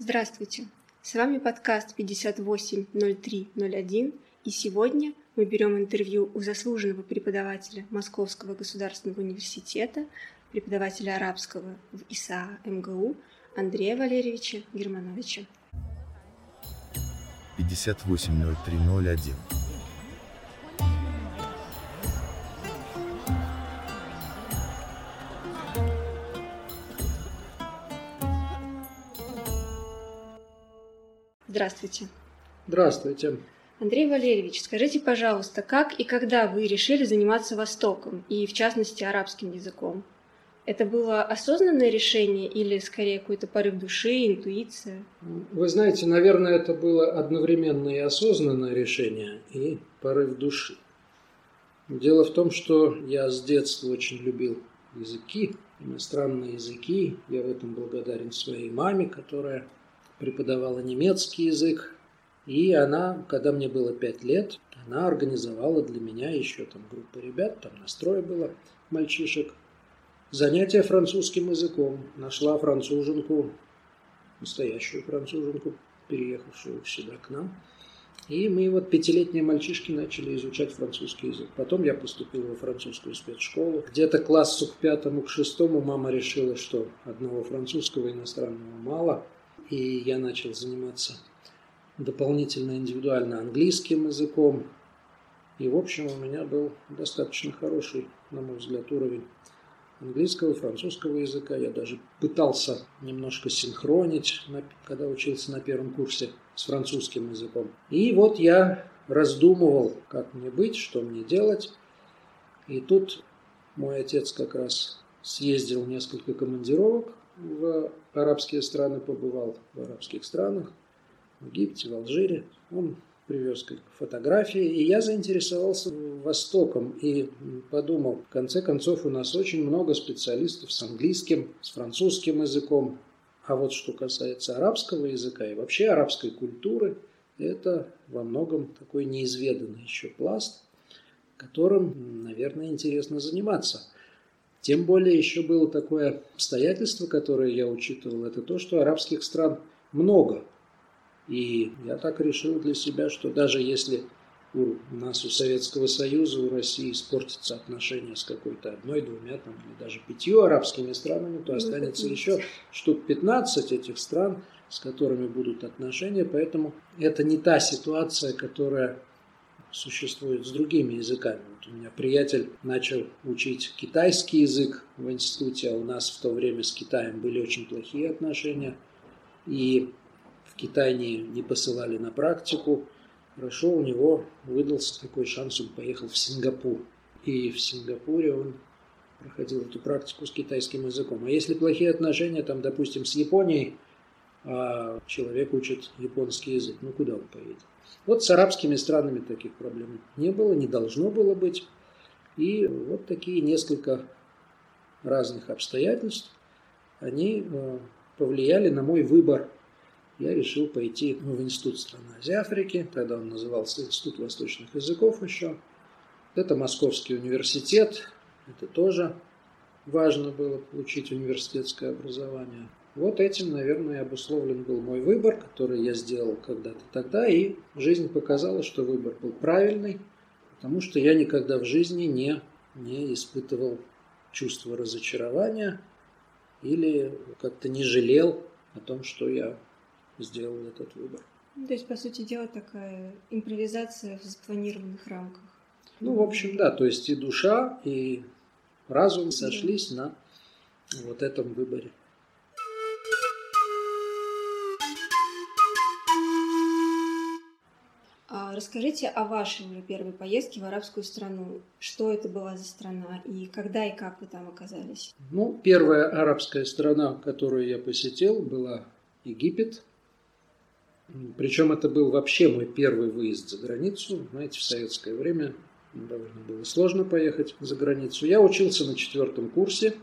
Здравствуйте! С вами подкаст 580301, и сегодня мы берем интервью у заслуженного преподавателя Московского государственного университета, преподавателя арабского в ИСА МГУ Андрея Валерьевича Германовича. 580301 Здравствуйте. Здравствуйте. Андрей Валерьевич, скажите, пожалуйста, как и когда вы решили заниматься Востоком, и в частности арабским языком? Это было осознанное решение или скорее какой-то порыв души, интуиция? Вы знаете, наверное, это было одновременно и осознанное решение, и порыв души. Дело в том, что я с детства очень любил языки, иностранные языки. Я в этом благодарен своей маме, которая преподавала немецкий язык. И она, когда мне было пять лет, она организовала для меня еще там группу ребят, там настрой было мальчишек. Занятия французским языком. Нашла француженку, настоящую француженку, переехавшую сюда к нам. И мы вот пятилетние мальчишки начали изучать французский язык. Потом я поступил во французскую спецшколу. Где-то классу к пятому, к шестому мама решила, что одного французского иностранного мало – и я начал заниматься дополнительно индивидуально английским языком. И, в общем, у меня был достаточно хороший, на мой взгляд, уровень английского французского языка. Я даже пытался немножко синхронить, когда учился на первом курсе с французским языком. И вот я раздумывал, как мне быть, что мне делать. И тут мой отец как раз съездил несколько командировок в арабские страны побывал, в арабских странах, в Египте, в Алжире. Он привез фотографии, и я заинтересовался Востоком и подумал, в конце концов, у нас очень много специалистов с английским, с французским языком, а вот что касается арабского языка и вообще арабской культуры, это во многом такой неизведанный еще пласт, которым, наверное, интересно заниматься – тем более еще было такое обстоятельство, которое я учитывал, это то, что арабских стран много. И я так решил для себя, что даже если у нас, у Советского Союза, у России испортятся отношения с какой-то одной, двумя там, или даже пятью арабскими странами, то останется еще штук 15 этих стран, с которыми будут отношения. Поэтому это не та ситуация, которая существует с другими языками. Вот у меня приятель начал учить китайский язык в институте, а у нас в то время с Китаем были очень плохие отношения. И в Китай не, не посылали на практику. Хорошо, у него выдался такой шанс, он поехал в Сингапур. И в Сингапуре он проходил эту практику с китайским языком. А если плохие отношения, там, допустим, с Японией, а человек учит японский язык, ну куда он поедет? Вот с арабскими странами таких проблем не было, не должно было быть. И вот такие несколько разных обстоятельств, они э, повлияли на мой выбор. Я решил пойти в Институт стран Азии Африки, тогда он назывался Институт восточных языков еще. Это Московский университет, это тоже важно было получить университетское образование. Вот этим, наверное, обусловлен был мой выбор, который я сделал когда-то тогда, и жизнь показала, что выбор был правильный, потому что я никогда в жизни не, не испытывал чувство разочарования или как-то не жалел о том, что я сделал этот выбор. То есть, по сути дела, такая импровизация в запланированных рамках. Ну, в общем, да, то есть и душа, и разум сошлись да. на вот этом выборе. Расскажите о вашей первой поездке в арабскую страну. Что это была за страна и когда и как вы там оказались? Ну, первая арабская страна, которую я посетил, была Египет. Причем это был вообще мой первый выезд за границу. Знаете, в советское время довольно было сложно поехать за границу. Я учился на четвертом курсе,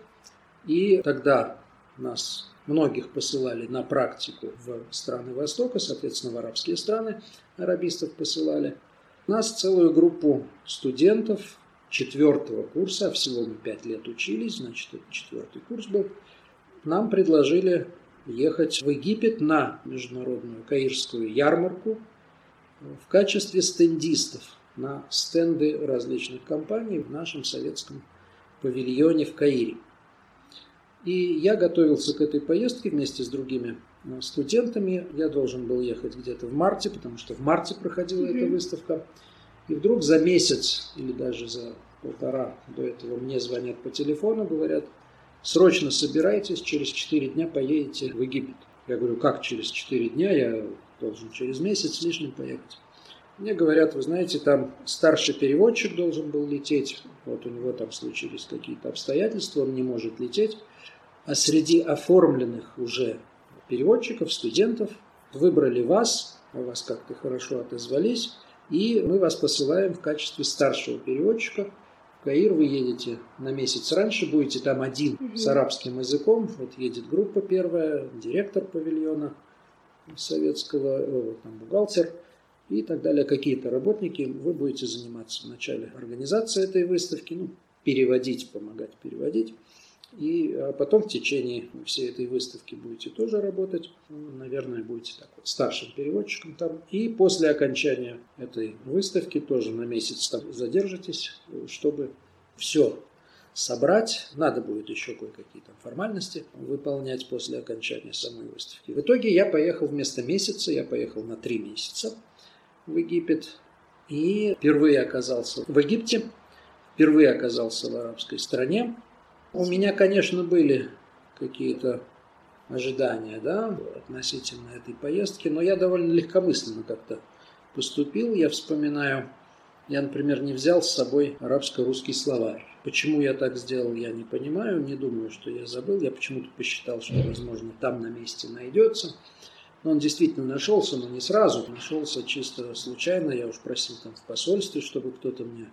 и тогда нас Многих посылали на практику в страны Востока, соответственно, в арабские страны арабистов посылали. У нас целую группу студентов четвертого курса, а всего мы пять лет учились, значит, это четвертый курс был, нам предложили ехать в Египет на международную каирскую ярмарку в качестве стендистов на стенды различных компаний в нашем советском павильоне в Каире. И я готовился к этой поездке вместе с другими э, студентами. Я должен был ехать где-то в марте, потому что в марте проходила mm-hmm. эта выставка. И вдруг за месяц или даже за полтора до этого мне звонят по телефону, говорят, срочно собирайтесь, через 4 дня поедете в Египет. Я говорю, как через 4 дня? Я должен через месяц лишним поехать. Мне говорят, вы знаете, там старший переводчик должен был лететь, вот у него там случились какие-то обстоятельства, он не может лететь, а среди оформленных уже переводчиков, студентов, выбрали вас, о вас как-то хорошо отозвались, и мы вас посылаем в качестве старшего переводчика. В Каир вы едете на месяц раньше, будете там один угу. с арабским языком, вот едет группа первая, директор павильона советского, э, там бухгалтер – и так далее, какие-то работники, вы будете заниматься вначале организацией этой выставки, ну, переводить, помогать переводить, и а потом в течение всей этой выставки будете тоже работать, ну, наверное, будете так вот старшим переводчиком там, и после окончания этой выставки тоже на месяц там задержитесь, чтобы все собрать. Надо будет еще кое-какие там формальности выполнять после окончания самой выставки. В итоге я поехал вместо месяца, я поехал на три месяца в Египет и впервые оказался в Египте, впервые оказался в арабской стране. У меня, конечно, были какие-то ожидания да, относительно этой поездки, но я довольно легкомысленно как-то поступил. Я вспоминаю, я, например, не взял с собой арабско-русский словарь. Почему я так сделал, я не понимаю, не думаю, что я забыл. Я почему-то посчитал, что, возможно, там на месте найдется. Но он действительно нашелся, но не сразу. Нашелся чисто случайно. Я уж просил там в посольстве, чтобы кто-то мне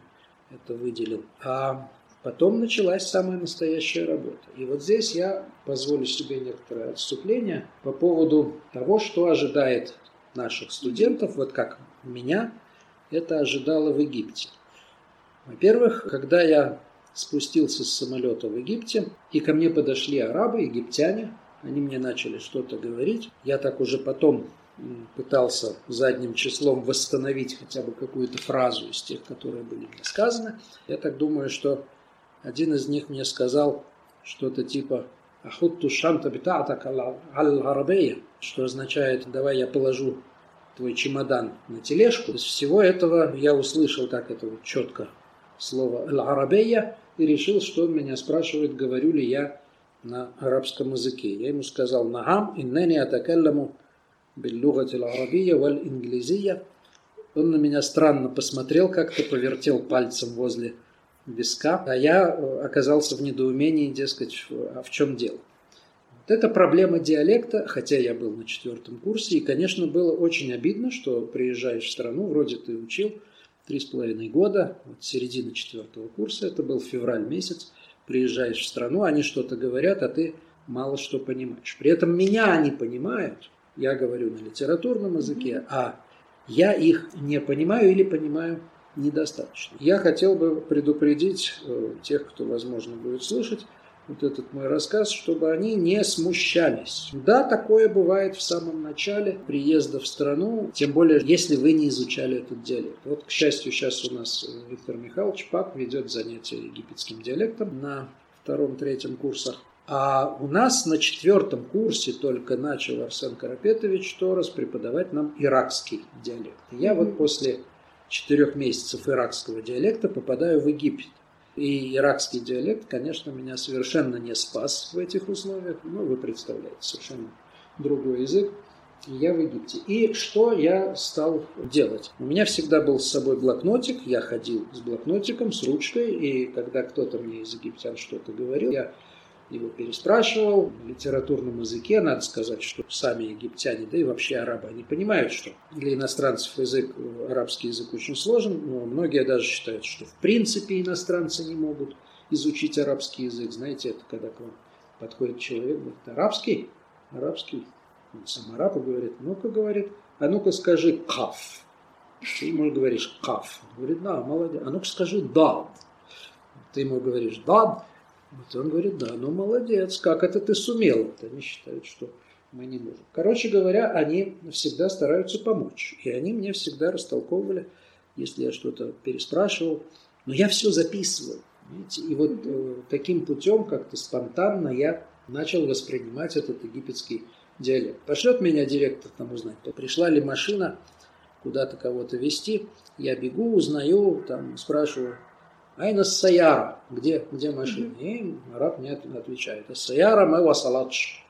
это выделил. А потом началась самая настоящая работа. И вот здесь я позволю себе некоторое отступление по поводу того, что ожидает наших студентов, вот как меня это ожидало в Египте. Во-первых, когда я спустился с самолета в Египте, и ко мне подошли арабы, египтяне, они мне начали что-то говорить. Я так уже потом пытался задним числом восстановить хотя бы какую-то фразу из тех, которые были мне сказаны. Я так думаю, что один из них мне сказал что-то типа «Ахутту шанта битатак аль-арабея», что означает «давай я положу твой чемодан на тележку». Из всего этого я услышал так это вот четко слово «аль-арабея» и решил, что он меня спрашивает, говорю ли я на арабском языке. Я ему сказал «Нагам, иннани атакалламу биллюгати арабия валь инглизия». Он на меня странно посмотрел, как-то повертел пальцем возле виска, а я э, оказался в недоумении, дескать, а в чем дело. Вот это проблема диалекта, хотя я был на четвертом курсе, и, конечно, было очень обидно, что приезжаешь в страну, вроде ты учил три с половиной года, вот середина четвертого курса, это был февраль месяц, приезжаешь в страну, они что-то говорят, а ты мало что понимаешь. При этом меня они понимают, я говорю на литературном языке, а я их не понимаю или понимаю недостаточно. Я хотел бы предупредить э, тех, кто, возможно, будет слушать, вот этот мой рассказ, чтобы они не смущались. Да, такое бывает в самом начале приезда в страну, тем более, если вы не изучали этот диалект. Вот, к счастью, сейчас у нас Виктор Михайлович Пак ведет занятия египетским диалектом на втором-третьем курсах. А у нас на четвертом курсе только начал Арсен Карапетович Торос преподавать нам иракский диалект. Я вот после четырех месяцев иракского диалекта попадаю в Египет. И иракский диалект, конечно, меня совершенно не спас в этих условиях. Ну, вы представляете, совершенно другой язык. Я в Египте. И что я стал делать? У меня всегда был с собой блокнотик. Я ходил с блокнотиком, с ручкой. И когда кто-то мне из египтян что-то говорил, я его переспрашивал в литературном языке. Надо сказать, что сами египтяне, да и вообще арабы, они понимают, что для иностранцев язык, арабский язык очень сложен. Но многие даже считают, что в принципе иностранцы не могут изучить арабский язык. Знаете, это когда к вам подходит человек, говорит, арабский? Арабский? Он сам араб говорит, ну-ка, говорит, а ну-ка скажи каф. Ты ему говоришь каф. Он говорит, да, молодец. А ну-ка скажи дад. Ты ему говоришь дад. Вот он говорит, да, ну молодец, как это ты сумел? Вот они считают, что мы не можем. Короче говоря, они всегда стараются помочь. И они мне всегда растолковывали, если я что-то переспрашивал. Но я все записывал. Понимаете? И вот э, таким путем, как-то спонтанно, я начал воспринимать этот египетский диалект. Пошлет меня директор там узнать, пришла ли машина куда-то кого-то везти. Я бегу, узнаю, там спрашиваю, Айна Саяра, где, где машина? И араб мне отвечает, Саяра Мэва Салатш.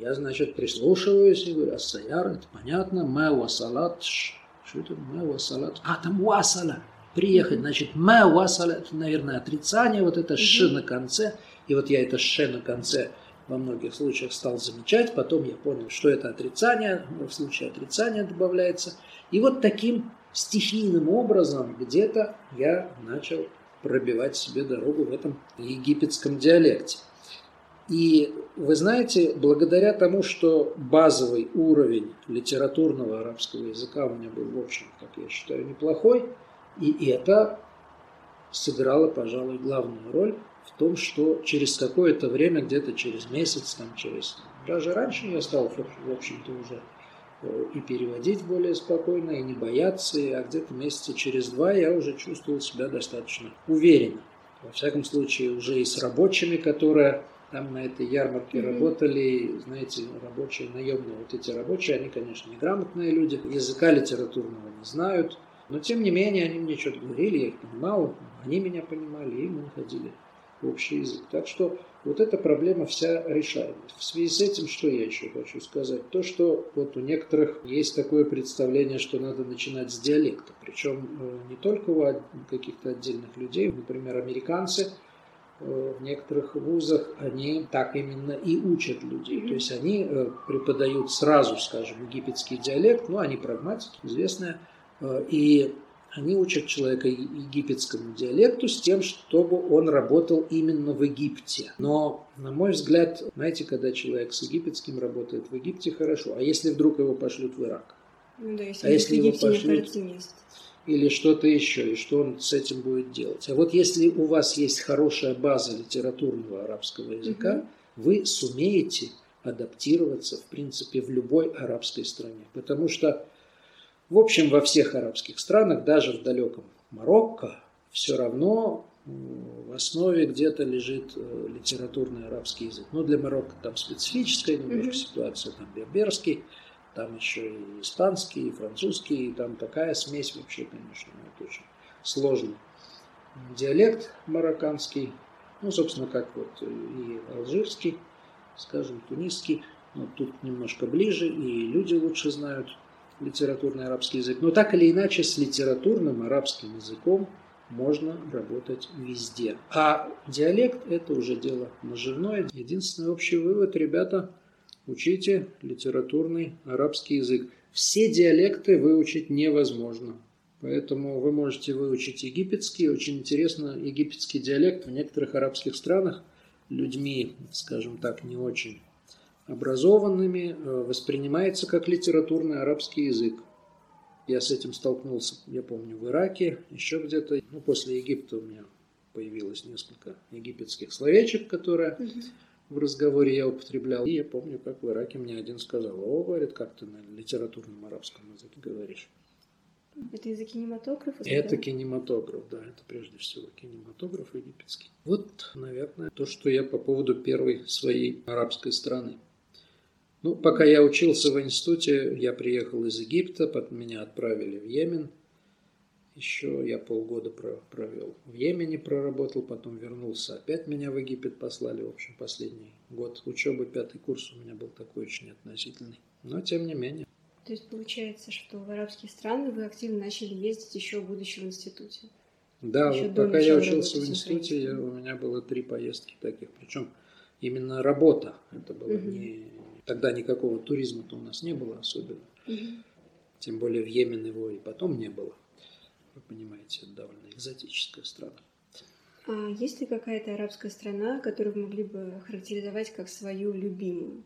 Я, значит, прислушиваюсь и говорю, Ассаяр, это понятно, Мэва Салатш. Что это Мэва Салат? А, там Уасала. Приехать, значит, Мэва Салат, это, наверное, отрицание, вот это Ш на конце. И вот я это Ш на конце во многих случаях стал замечать, потом я понял, что это отрицание, в случае отрицания добавляется. И вот таким стихийным образом где-то я начал пробивать себе дорогу в этом египетском диалекте. И вы знаете, благодаря тому, что базовый уровень литературного арабского языка у меня был, в общем, как я считаю, неплохой, и это сыграло, пожалуй, главную роль в том, что через какое-то время, где-то через месяц, там, через... Даже раньше я стал, в общем-то, уже и переводить более спокойно, и не бояться, а где-то месяца через два я уже чувствовал себя достаточно уверенно. Во всяком случае, уже и с рабочими, которые там на этой ярмарке mm-hmm. работали, знаете, рабочие, наемные вот эти рабочие, они, конечно, неграмотные люди, языка литературного не знают, но тем не менее они мне что-то говорили, я их понимал, они меня понимали, и мы находили общий язык. Так что вот эта проблема вся решаемая. В связи с этим, что я еще хочу сказать? То, что вот у некоторых есть такое представление, что надо начинать с диалекта. Причем э, не только у каких-то отдельных людей, например, американцы – Э, в некоторых вузах они так именно и учат людей. То есть они э, преподают сразу, скажем, египетский диалект, ну, они прагматики, известные, э, и они учат человека египетскому диалекту с тем, чтобы он работал именно в Египте. Но, на мой взгляд, знаете, когда человек с египетским работает в Египте, хорошо. А если вдруг его пошлют в Ирак? Ну да, если а если его пошлют... или что-то еще, и что он с этим будет делать. А вот если у вас есть хорошая база литературного арабского языка, угу. вы сумеете адаптироваться, в принципе, в любой арабской стране. Потому что, в общем, во всех арабских странах, даже в далеком Марокко, все равно в основе где-то лежит э, литературный арабский язык. Но для Марокко там специфическая немножко mm ситуация, там берберский, там еще и испанский, и французский, и там такая смесь вообще, конечно, это очень сложный диалект марокканский, ну, собственно, как вот и алжирский, скажем, тунисский, но тут немножко ближе, и люди лучше знают литературный арабский язык. Но так или иначе, с литературным арабским языком можно работать везде. А диалект – это уже дело наживное. Единственный общий вывод, ребята – Учите литературный арабский язык. Все диалекты выучить невозможно. Поэтому вы можете выучить египетский. Очень интересно, египетский диалект в некоторых арабских странах людьми, скажем так, не очень образованными, э, воспринимается как литературный арабский язык. Я с этим столкнулся, я помню, в Ираке, еще где-то. Ну, после Египта у меня появилось несколько египетских словечек, которые в разговоре я употреблял. И я помню, как в Ираке мне один сказал, о, говорит, как ты на литературном арабском языке говоришь. Это язык кинематографа? Это кинематограф, да, это прежде всего кинематограф египетский. Вот, наверное, то, что я по поводу первой своей арабской страны. Ну, пока я учился в институте, я приехал из Египта, потом меня отправили в Йемен – еще я полгода провел в Йемене, проработал, потом вернулся, опять меня в Египет послали. В общем, последний год учебы, пятый курс у меня был такой очень относительный. Но тем не менее. То есть получается, что в арабские страны вы активно начали ездить еще будучи в институте? Да, еще вот пока я учился в институте, я, у меня было три поездки таких. Причем именно работа. Это было угу. не... Тогда никакого туризма-то у нас не было особенно. Угу. Тем более в Йемен его и потом не было вы понимаете, это довольно экзотическая страна. А есть ли какая-то арабская страна, которую вы могли бы характеризовать как свою любимую?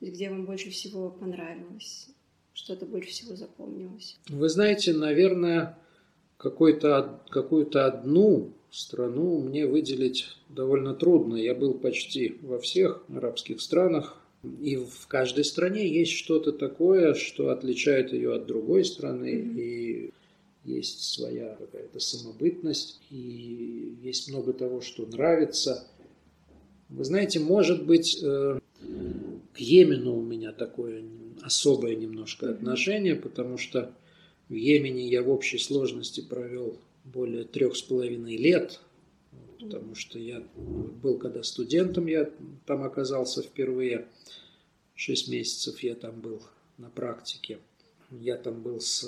Где вам больше всего понравилось? Что-то больше всего запомнилось? Вы знаете, наверное, какую-то какую-то одну страну мне выделить довольно трудно. Я был почти во всех арабских странах. И в каждой стране есть что-то такое, что отличает ее от другой страны, mm-hmm. и есть своя какая-то самобытность, и есть много того, что нравится. Вы знаете, может быть, э, к Йемену у меня такое особое немножко отношение, потому что в Йемене я в общей сложности провел более трех с половиной лет, потому что я был когда студентом, я там оказался впервые, шесть месяцев я там был на практике. Я там был с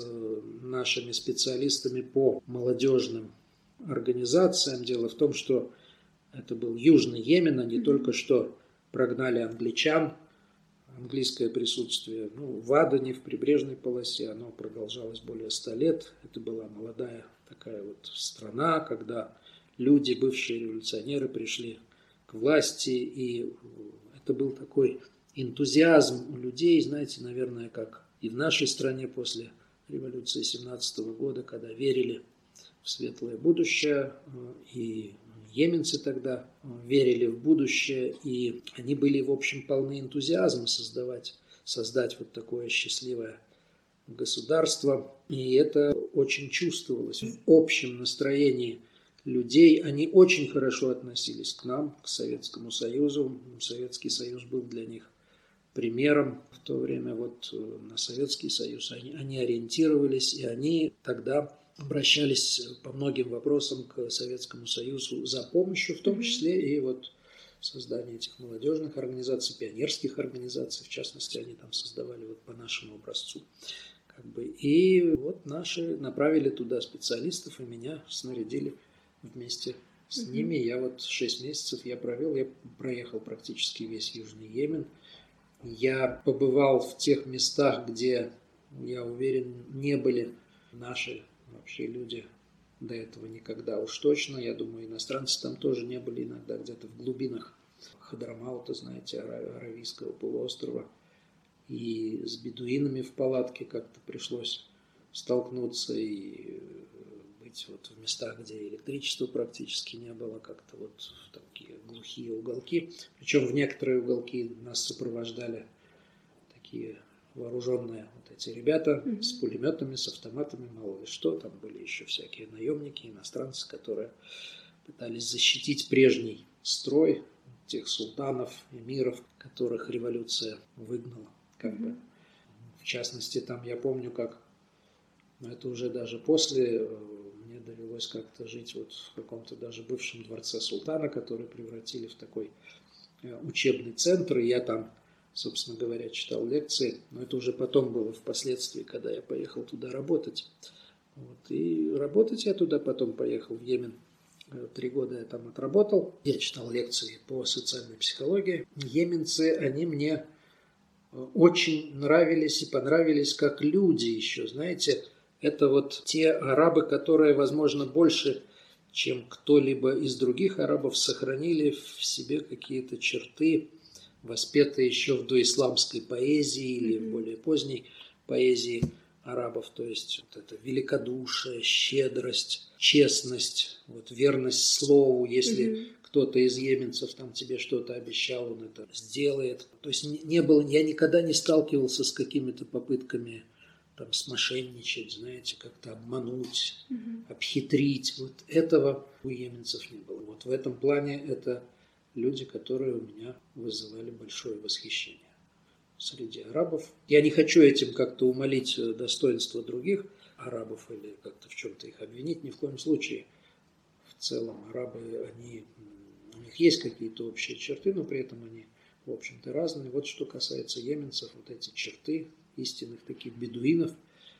нашими специалистами по молодежным организациям. Дело в том, что это был Южный Йемен, они mm-hmm. только что прогнали англичан. Английское присутствие ну, в Адане, в прибрежной полосе, оно продолжалось более ста лет. Это была молодая такая вот страна, когда люди, бывшие революционеры, пришли к власти, и это был такой энтузиазм у людей, знаете, наверное, как и в нашей стране после революции 17 года, когда верили в светлое будущее, э, и йеменцы тогда верили в будущее, и они были, в общем, полны энтузиазма создавать, создать вот такое счастливое государство. И это очень чувствовалось в общем настроении людей. Они очень хорошо относились к нам, к Советскому Союзу. Советский Союз был для них примером в то время вот э, на Советский Союз. Они, они ориентировались, и они тогда обращались по многим вопросам к Советскому Союзу за помощью, в том числе и вот создание этих молодежных организаций, пионерских организаций, в частности, они там создавали вот по нашему образцу. Как бы. И вот наши направили туда специалистов, и меня снарядили вместе с ними. Я вот шесть месяцев я провел, я проехал практически весь Южный Йемен – я побывал в тех местах, где, я уверен, не были наши вообще люди до этого никогда уж точно. Я думаю, иностранцы там тоже не были иногда где-то в глубинах Хадрамаута, знаете, Аравийского полуострова. И с бедуинами в палатке как-то пришлось столкнуться и быть вот в местах, где электричества практически не было, как-то вот в такие глухие уголки. Причем в некоторые уголки нас сопровождали такие вооруженные вот эти ребята mm-hmm. с пулеметами, с автоматами, мало ли что. Там были еще всякие наемники, иностранцы, которые пытались защитить прежний строй тех султанов, эмиров, которых революция выгнала. Как mm-hmm. бы. В частности, там я помню, как но это уже даже после э, довелось как-то жить вот в каком-то даже бывшем дворце султана, который превратили в такой э, учебный центр, и я там, собственно говоря, читал лекции, но это уже потом было впоследствии, когда я поехал туда работать. Вот, и работать я туда потом поехал в Йемен. Э, три года я там отработал. Я читал лекции по социальной психологии. Йеменцы, они мне э, очень нравились и понравились как люди еще, знаете, это вот те арабы, которые, возможно, больше, чем кто-либо из других арабов, сохранили в себе какие-то черты, воспетые еще в доисламской поэзии или в более поздней поэзии арабов, то есть вот это великодушие, щедрость, честность, вот верность слову, если mm-hmm. кто-то из еменцев там тебе что-то обещал, он это сделает. То есть не было, я никогда не сталкивался с какими-то попытками там смошенничать, знаете, как-то обмануть, угу. обхитрить. Вот этого у еменцев не было. Вот в этом плане это люди, которые у меня вызывали большое восхищение среди арабов. Я не хочу этим как-то умолить э, достоинство других арабов или как-то в чем-то их обвинить, ни в коем случае. В целом арабы, они, у них есть какие-то общие черты, но при этом они, в общем-то, разные. Вот что касается еменцев, вот эти черты, истинных таких бедуинов.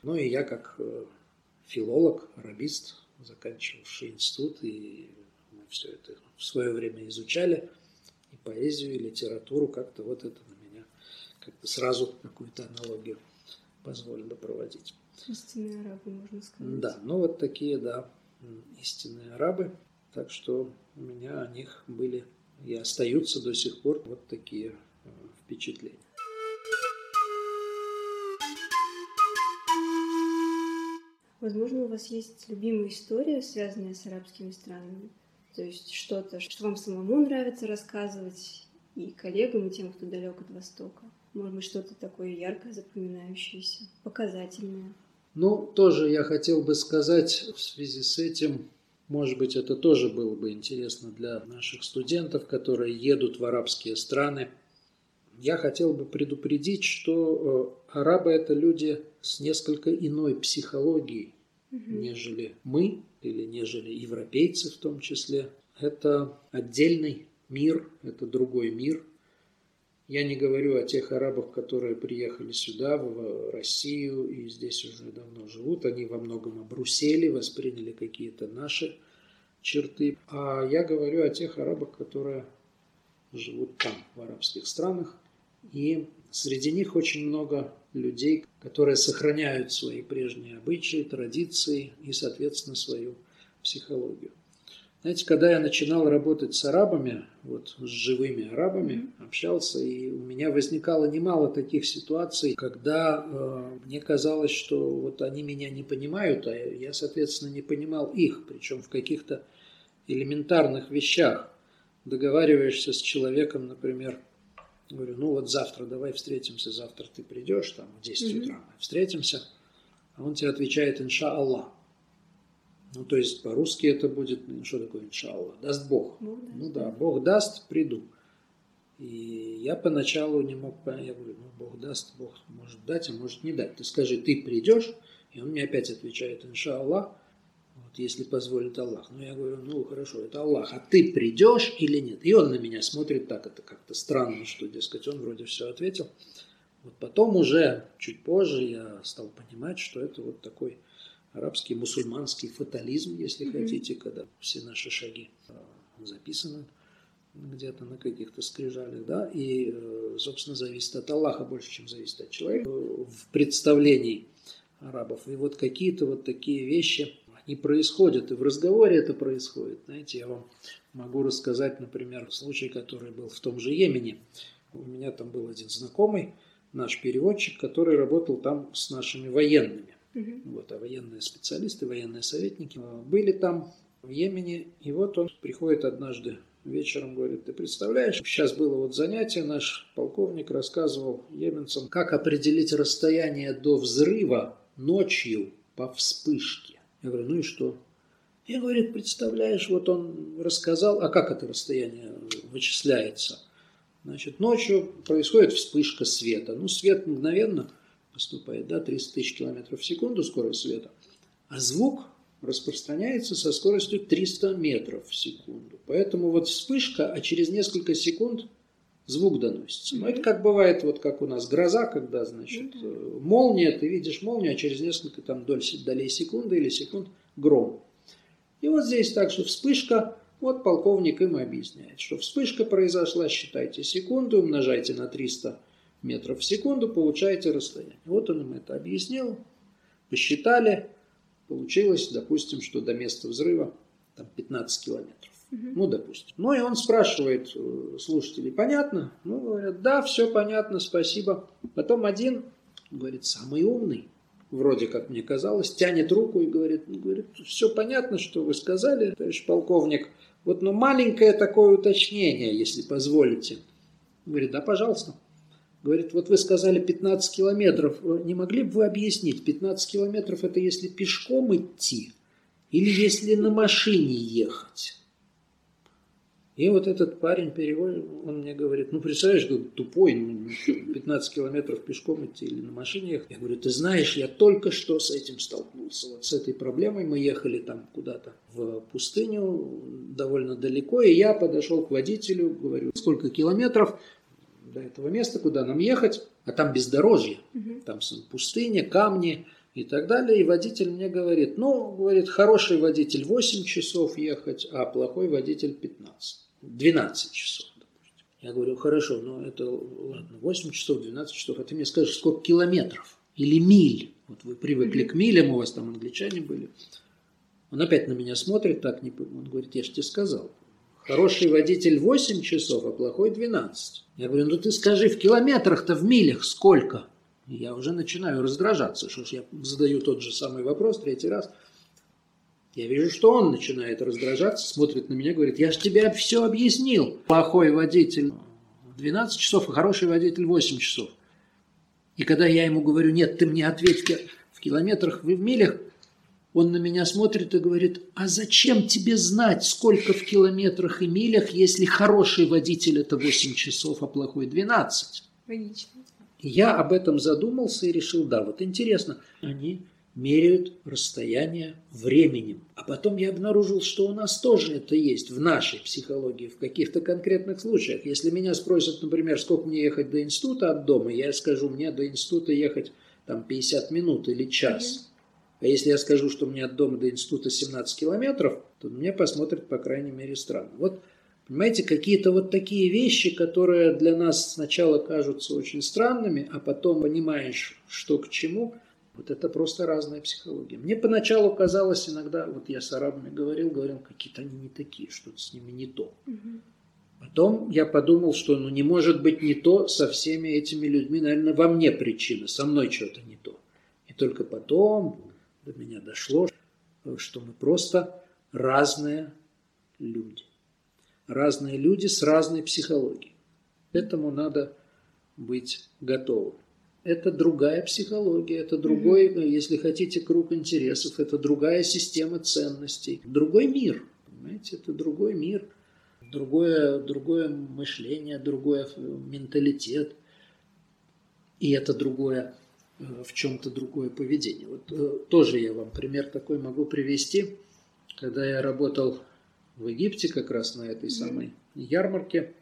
Ну и я как э, филолог, арабист, заканчивавший институт, и мы все это в свое время изучали, и поэзию, и литературу, как-то вот это на меня как-то сразу какую-то аналогию позволило проводить. Истинные арабы, можно сказать. Да, ну вот такие, да, истинные арабы. Так что у меня о них были и остаются до сих пор вот такие э, впечатления. Возможно, у вас есть любимая история, связанная с арабскими странами? То есть что-то, что вам самому нравится рассказывать, и коллегам, и тем, кто далек от Востока? Может быть, что-то такое яркое, запоминающееся, показательное? Ну, тоже я хотел бы сказать в связи с этим, может быть, это тоже было бы интересно для наших студентов, которые едут в арабские страны. Я хотел бы предупредить, что э, арабы – это люди с несколько иной психологией, угу. нежели мы или нежели европейцы в том числе. Это отдельный мир, это другой мир. Я не говорю о тех арабах, которые приехали сюда, в Россию, и здесь уже давно живут. Они во многом обрусели, восприняли какие-то наши черты. А я говорю о тех арабах, которые живут там, в арабских странах. И среди них очень много людей, которые сохраняют свои прежние обычаи, традиции и, соответственно, свою психологию. Знаете, когда я начинал работать с арабами, вот с живыми арабами, общался, и у меня возникало немало таких ситуаций, когда э, мне казалось, что вот они меня не понимают, а я, соответственно, не понимал их, причем в каких-то элементарных вещах. Договариваешься с человеком, например, говорю, ну вот завтра давай встретимся, завтра ты придешь, там в 10 утра мы встретимся, а он тебе отвечает, إن شاء الله. Ну, то есть по-русски это будет, ну, что такое إن شاء الله? Даст Бог. Бог даст. Ну да, Бог даст, приду. И я поначалу не мог понять, я говорю, ну, Бог даст, Бог может дать, а может не дать. Ты скажи, ты придешь, и он мне опять отвечает, иншаллах, вот если позволит Аллах. Ну, я говорю, ну, хорошо, это Аллах, а ты придешь или нет? И он на меня смотрит так, это как-то странно, что, дескать, он вроде все ответил. Вот потом уже, чуть позже, я стал понимать, что это вот такой арабский мусульманский фатализм, если mm-hmm. хотите, когда все наши шаги э, записаны где-то на каких-то скрижалях, да, и, э, собственно, зависит от Аллаха больше, чем зависит от человека в представлении арабов. И вот какие-то вот такие вещи, они происходят, и в разговоре это происходит. Знаете, я вам могу рассказать, например, случай, который был в том же Йемене. У меня там был один знакомый, наш переводчик, который работал там с нашими военными. Угу. Вот, а военные специалисты, военные советники были там в Йемене. И вот он приходит однажды вечером, говорит, ты представляешь, сейчас было вот занятие, наш полковник рассказывал йеменцам, как определить расстояние до взрыва ночью по вспышке. Я говорю, ну и что? Я, говорит, представляешь, вот он рассказал, а как это расстояние вычисляется? Значит, ночью происходит вспышка света. Ну, свет мгновенно – поступает, да, 30 тысяч километров в секунду скорость света, а звук распространяется со скоростью 300 метров в секунду. Поэтому вот вспышка, а через несколько секунд звук доносится. Но это как бывает, вот как у нас гроза, когда, значит, э, молния, ты видишь молнию, а через несколько там доль, долей секунды или секунд гром. И вот здесь так, что вспышка, вот полковник им объясняет, что вспышка произошла, считайте секунду, умножайте на 300 метров в секунду, получаете расстояние. Вот он им это объяснил, посчитали, получилось, допустим, что до места взрыва там 15 километров. Ну, допустим. Ну, и он спрашивает э, слушателей, понятно? Ну, говорят, да, все понятно, спасибо. Потом один, говорит, самый умный, вроде как мне казалось, тянет руку и говорит, ну, говорит, все понятно, что вы сказали, товарищ полковник. Вот, но маленькое такое уточнение, если позволите. Говорит, да, пожалуйста. Говорит, вот вы сказали 15 километров. Не могли бы вы объяснить, 15 километров это если пешком идти или если на машине ехать? И вот этот парень переводит, он мне говорит, ну представляешь, тупой, 15 километров пешком идти или на машине ехать. Я говорю, ты знаешь, я только что с этим столкнулся, вот с этой проблемой. Мы ехали там куда-то в пустыню, довольно далеко, и я подошел к водителю, говорю, сколько километров? до этого места, куда нам ехать, а там бездорожье, угу. там пустыня, камни и так далее. И водитель мне говорит, ну, говорит, хороший водитель 8 часов ехать, а плохой водитель 15, 12 часов. Допустим. Я говорю, хорошо, но это, ладно, 8 часов, 12 часов, а ты мне скажешь, сколько километров или миль? Вот вы привыкли к милям, у вас там англичане были. Он опять на меня смотрит, так не он говорит, я же тебе сказал. Хороший водитель 8 часов, а плохой 12. Я говорю, ну ты скажи, в километрах-то, в милях сколько? Я уже начинаю раздражаться, что ж я задаю тот же самый вопрос третий раз. Я вижу, что он начинает раздражаться, смотрит на меня, говорит, я же тебе все объяснил. Плохой водитель 12 часов, а хороший водитель 8 часов. И когда я ему говорю, нет, ты мне ответь в километрах, в милях, он на меня смотрит и говорит, а зачем тебе знать, сколько в километрах и милях, если хороший водитель это 8 часов, а плохой 12? Логично. Я об этом задумался и решил, да, вот интересно, они меряют расстояние временем. А потом я обнаружил, что у нас тоже это есть в нашей психологии, в каких-то конкретных случаях. Если меня спросят, например, сколько мне ехать до института от дома, я скажу, мне до института ехать там 50 минут или час. А если я скажу, что мне от дома до института 17 километров, то мне посмотрят, по крайней мере, странно. Вот, понимаете, какие-то вот такие вещи, которые для нас сначала кажутся очень странными, а потом понимаешь, что к чему – вот это просто разная психология. Мне поначалу казалось иногда, вот я с арабами говорил, говорил, какие-то они не такие, что-то с ними не то. Потом я подумал, что ну не может быть не то со всеми этими людьми, наверное, во мне причина, со мной что-то не то. И только потом до меня дошло, что мы просто разные люди. Разные люди с разной психологией. К этому надо быть готовым это другая психология, это другой, mm-hmm. если хотите, круг интересов, это другая система ценностей, другой мир, понимаете, это другой мир, другое, другое мышление, другой менталитет, и это другое, э, в чем-то другое поведение. Вот э, тоже я вам пример такой могу привести, когда я работал в Египте как раз на этой самой ярмарке,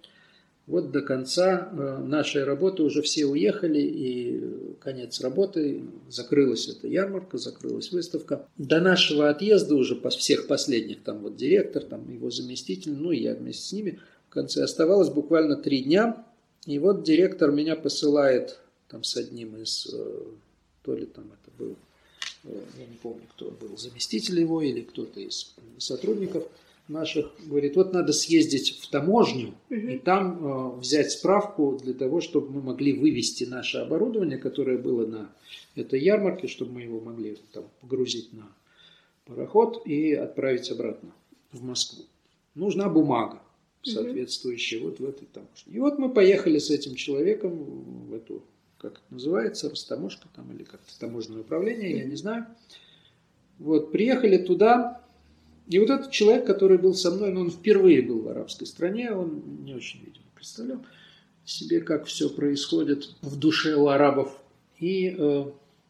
вот до конца э, нашей работы уже все уехали, и конец работы, закрылась эта ярмарка, закрылась выставка. До нашего отъезда уже всех последних, там вот директор, там его заместитель, ну и я вместе с ними, в конце оставалось буквально три дня, и вот директор меня посылает там с одним из, э, то ли там это был, э, я не помню, кто был, заместитель его или кто-то из сотрудников – наших говорит, вот надо съездить в таможню угу. и там э, взять справку для того, чтобы мы могли вывести наше оборудование, которое было на этой ярмарке, чтобы мы его могли там погрузить на пароход и отправить обратно в Москву. Нужна бумага соответствующая угу. вот в этой таможне. И вот мы поехали с этим человеком в эту, как это называется, растаможка там или как-то таможенное управление, угу. я не знаю. Вот, приехали туда, и вот этот человек, который был со мной, ну, он впервые был в арабской стране, он не очень, видимо, представлял себе, как все происходит в душе у арабов. И, э,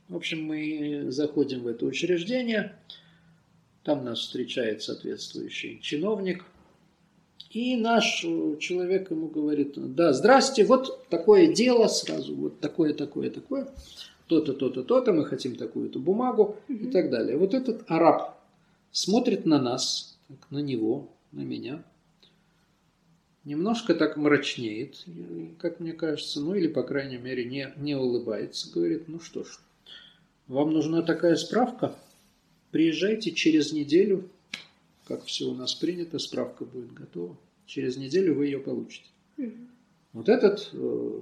в общем, мы заходим в это учреждение, там нас встречает соответствующий чиновник, и наш э, человек ему говорит, да, здрасте, вот такое дело сразу, вот такое, такое, такое, то-то, то-то, то-то, мы хотим такую-то бумагу и так далее. Вот этот араб, смотрит на нас, на него, на меня, немножко так мрачнеет, как мне кажется, ну или, по крайней мере, не, не улыбается, говорит, ну что ж, вам нужна такая справка, приезжайте через неделю, как все у нас принято, справка будет готова, через неделю вы ее получите. Вот этот э,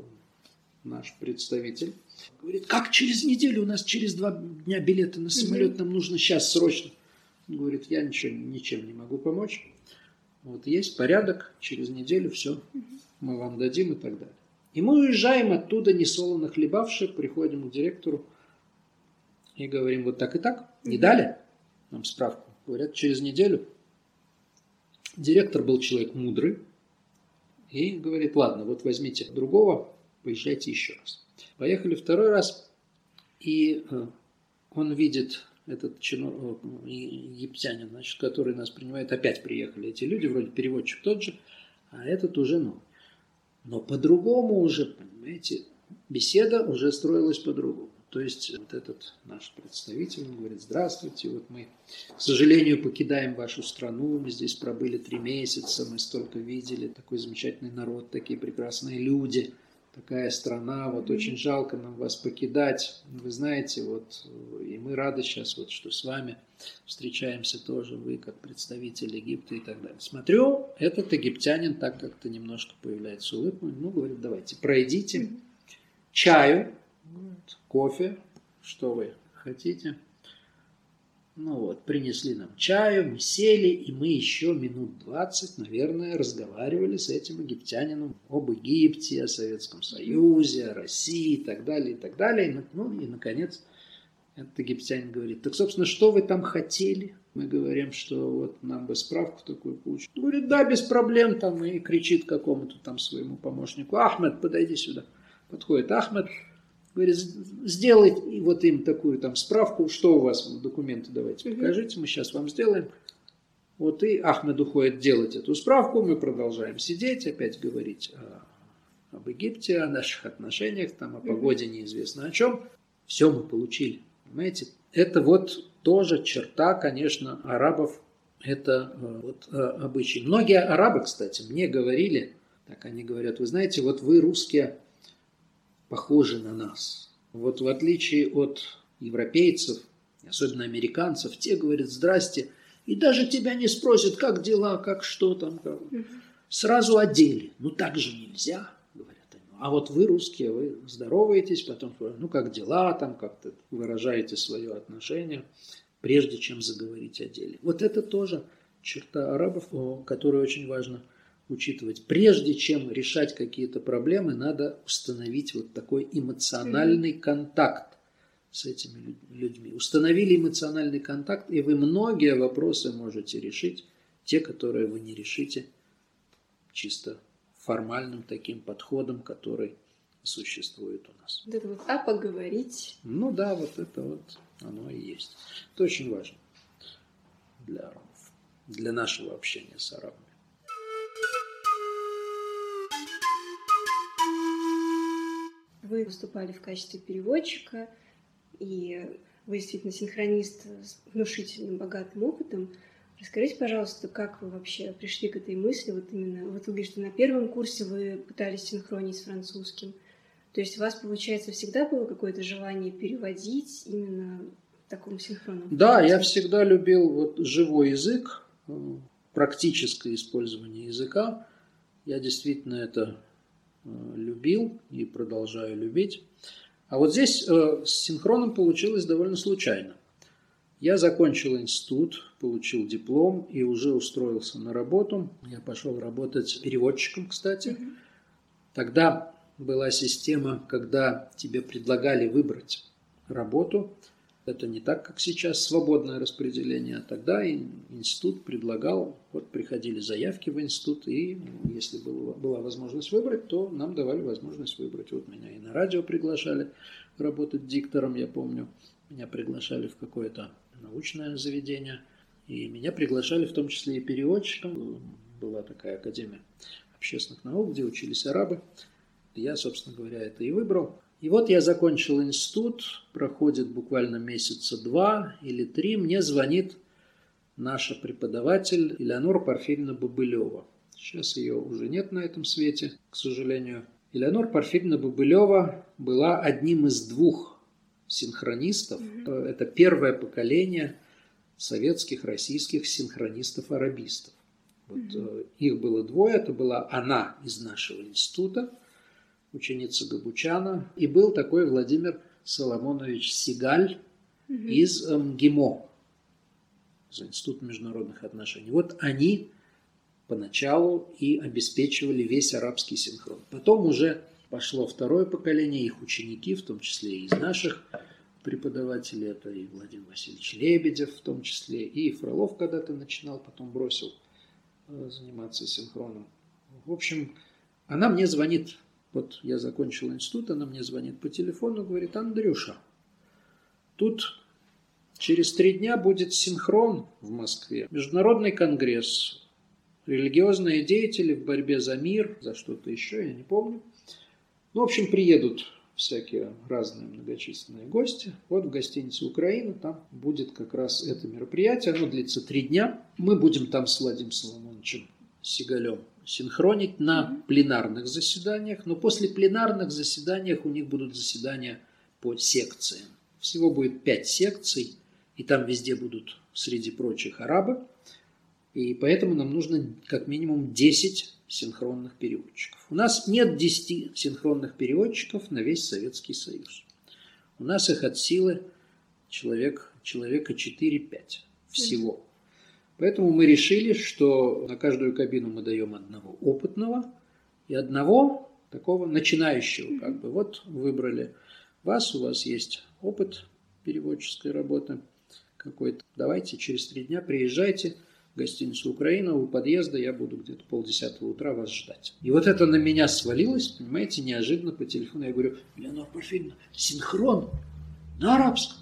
наш представитель говорит, как через неделю, у нас через два дня билеты на самолет, нам нужно сейчас срочно говорит, я ничего, ничем не могу помочь. Вот есть порядок, через неделю все мы вам дадим и так далее. И мы уезжаем оттуда, не солоно хлебавши, приходим к директору и говорим, вот так и так, не дали нам справку. Говорят, через неделю. Директор был человек мудрый и говорит, ладно, вот возьмите другого, поезжайте еще раз. Поехали второй раз, и э, он видит этот чино, э, египтянин, значит, который нас принимает, опять приехали эти люди, вроде переводчик тот же, а этот уже новый. Но по-другому уже, понимаете, беседа уже строилась по-другому. То есть вот этот наш представитель он говорит, здравствуйте, вот мы, к сожалению, покидаем вашу страну, мы здесь пробыли три месяца, мы столько видели, такой замечательный народ, такие прекрасные люди – такая страна, вот очень жалко нам вас покидать. Вы знаете, вот и мы рады сейчас, вот, что с вами встречаемся тоже, вы как представитель Египта и так далее. Смотрю, этот египтянин так как-то немножко появляется улыбка, ну, говорит, давайте, пройдите чаю, кофе, что вы хотите. Ну вот, принесли нам чаю, мы сели, и мы еще минут 20, наверное, разговаривали с этим египтянином об Египте, о Советском Союзе, о России и так далее, и так далее. Ну и, наконец, этот египтянин говорит, так, собственно, что вы там хотели? Мы говорим, что вот нам бы справку такую получить. Говорит, да, без проблем, там, и кричит какому-то там своему помощнику, Ахмед, подойди сюда. Подходит Ахмед, говорит, сделай вот им такую там справку, что у вас, документы давайте покажите, мы сейчас вам сделаем. Вот и Ахмед уходит делать эту справку, мы продолжаем сидеть, опять говорить о, об Египте, о наших отношениях, там, о погоде неизвестно о чем. Все мы получили. Понимаете, это вот тоже черта, конечно, арабов, это э, вот э, обычай. Многие арабы, кстати, мне говорили, так они говорят, вы знаете, вот вы русские похожи на нас. Вот в отличие от европейцев, особенно американцев, те говорят «здрасте», и даже тебя не спросят, как дела, как что там. Как. Сразу одели. Ну так же нельзя, говорят они. А вот вы, русские, вы здороваетесь, потом, ну как дела, там как-то выражаете свое отношение, прежде чем заговорить о деле. Вот это тоже черта арабов, которую очень важно – учитывать. Прежде чем решать какие-то проблемы, надо установить вот такой эмоциональный контакт с этими людьми. Установили эмоциональный контакт, и вы многие вопросы можете решить, те, которые вы не решите чисто формальным таким подходом, который существует у нас. Вот это вот «а поговорить». Ну да, вот это вот оно и есть. Это очень важно для для нашего общения с арабами. Вы выступали в качестве переводчика, и вы действительно синхронист с внушительным, богатым опытом. Расскажите, пожалуйста, как вы вообще пришли к этой мысли? Вот именно, вот вы говорите, что на первом курсе вы пытались синхронить с французским. То есть у вас, получается, всегда было какое-то желание переводить именно в таком синхронном? Да, я всегда любил вот живой язык, э, практическое использование языка. Я действительно это любил и продолжаю любить. А вот здесь э, с синхроном получилось довольно случайно. Я закончил институт, получил диплом и уже устроился на работу. Я пошел работать переводчиком, кстати. Тогда была система, когда тебе предлагали выбрать работу – это не так, как сейчас, свободное распределение. А тогда институт предлагал, вот приходили заявки в институт, и если было, была возможность выбрать, то нам давали возможность выбрать. Вот меня и на радио приглашали работать диктором, я помню. Меня приглашали в какое-то научное заведение. И меня приглашали в том числе и переводчиком. Была такая академия общественных наук, где учились арабы. Я, собственно говоря, это и выбрал. И вот я закончил институт, проходит буквально месяца два или три, мне звонит наша преподаватель Элеонора Порфирьевна Бобылева. Сейчас ее уже нет на этом свете, к сожалению. Элеонора Порфирьевна Бобылева была одним из двух синхронистов. Mm-hmm. Это первое поколение советских, российских синхронистов-арабистов. Вот, mm-hmm. Их было двое. Это была она из нашего института – ученица Габучана, и был такой Владимир Соломонович Сигаль угу. из МГИМО, из Института международных отношений. Вот они поначалу и обеспечивали весь арабский синхрон. Потом уже пошло второе поколение, их ученики, в том числе и из наших преподавателей, это и Владимир Васильевич Лебедев в том числе, и Фролов когда-то начинал, потом бросил э, заниматься синхроном. В общем, она мне звонит вот я закончил институт, она мне звонит по телефону, говорит, Андрюша, тут через три дня будет синхрон в Москве, международный конгресс, религиозные деятели в борьбе за мир, за что-то еще, я не помню. Ну, в общем, приедут всякие разные многочисленные гости. Вот в гостинице «Украина» там будет как раз это мероприятие. Оно длится три дня. Мы будем там с Владимиром Соломоновичем Сигалем синхронить на пленарных заседаниях, но после пленарных заседаниях у них будут заседания по секциям. Всего будет пять секций, и там везде будут среди прочих арабы, и поэтому нам нужно как минимум 10 синхронных переводчиков. У нас нет 10 синхронных переводчиков на весь Советский Союз. У нас их от силы человек человека 4-5 всего. Поэтому мы решили, что на каждую кабину мы даем одного опытного и одного такого начинающего. Как бы. Вот выбрали вас, у вас есть опыт переводческой работы какой-то. Давайте через три дня приезжайте в гостиницу «Украина», у подъезда я буду где-то полдесятого утра вас ждать. И вот это на меня свалилось, понимаете, неожиданно по телефону. Я говорю, Леонора Порфирьевна, синхрон на арабском.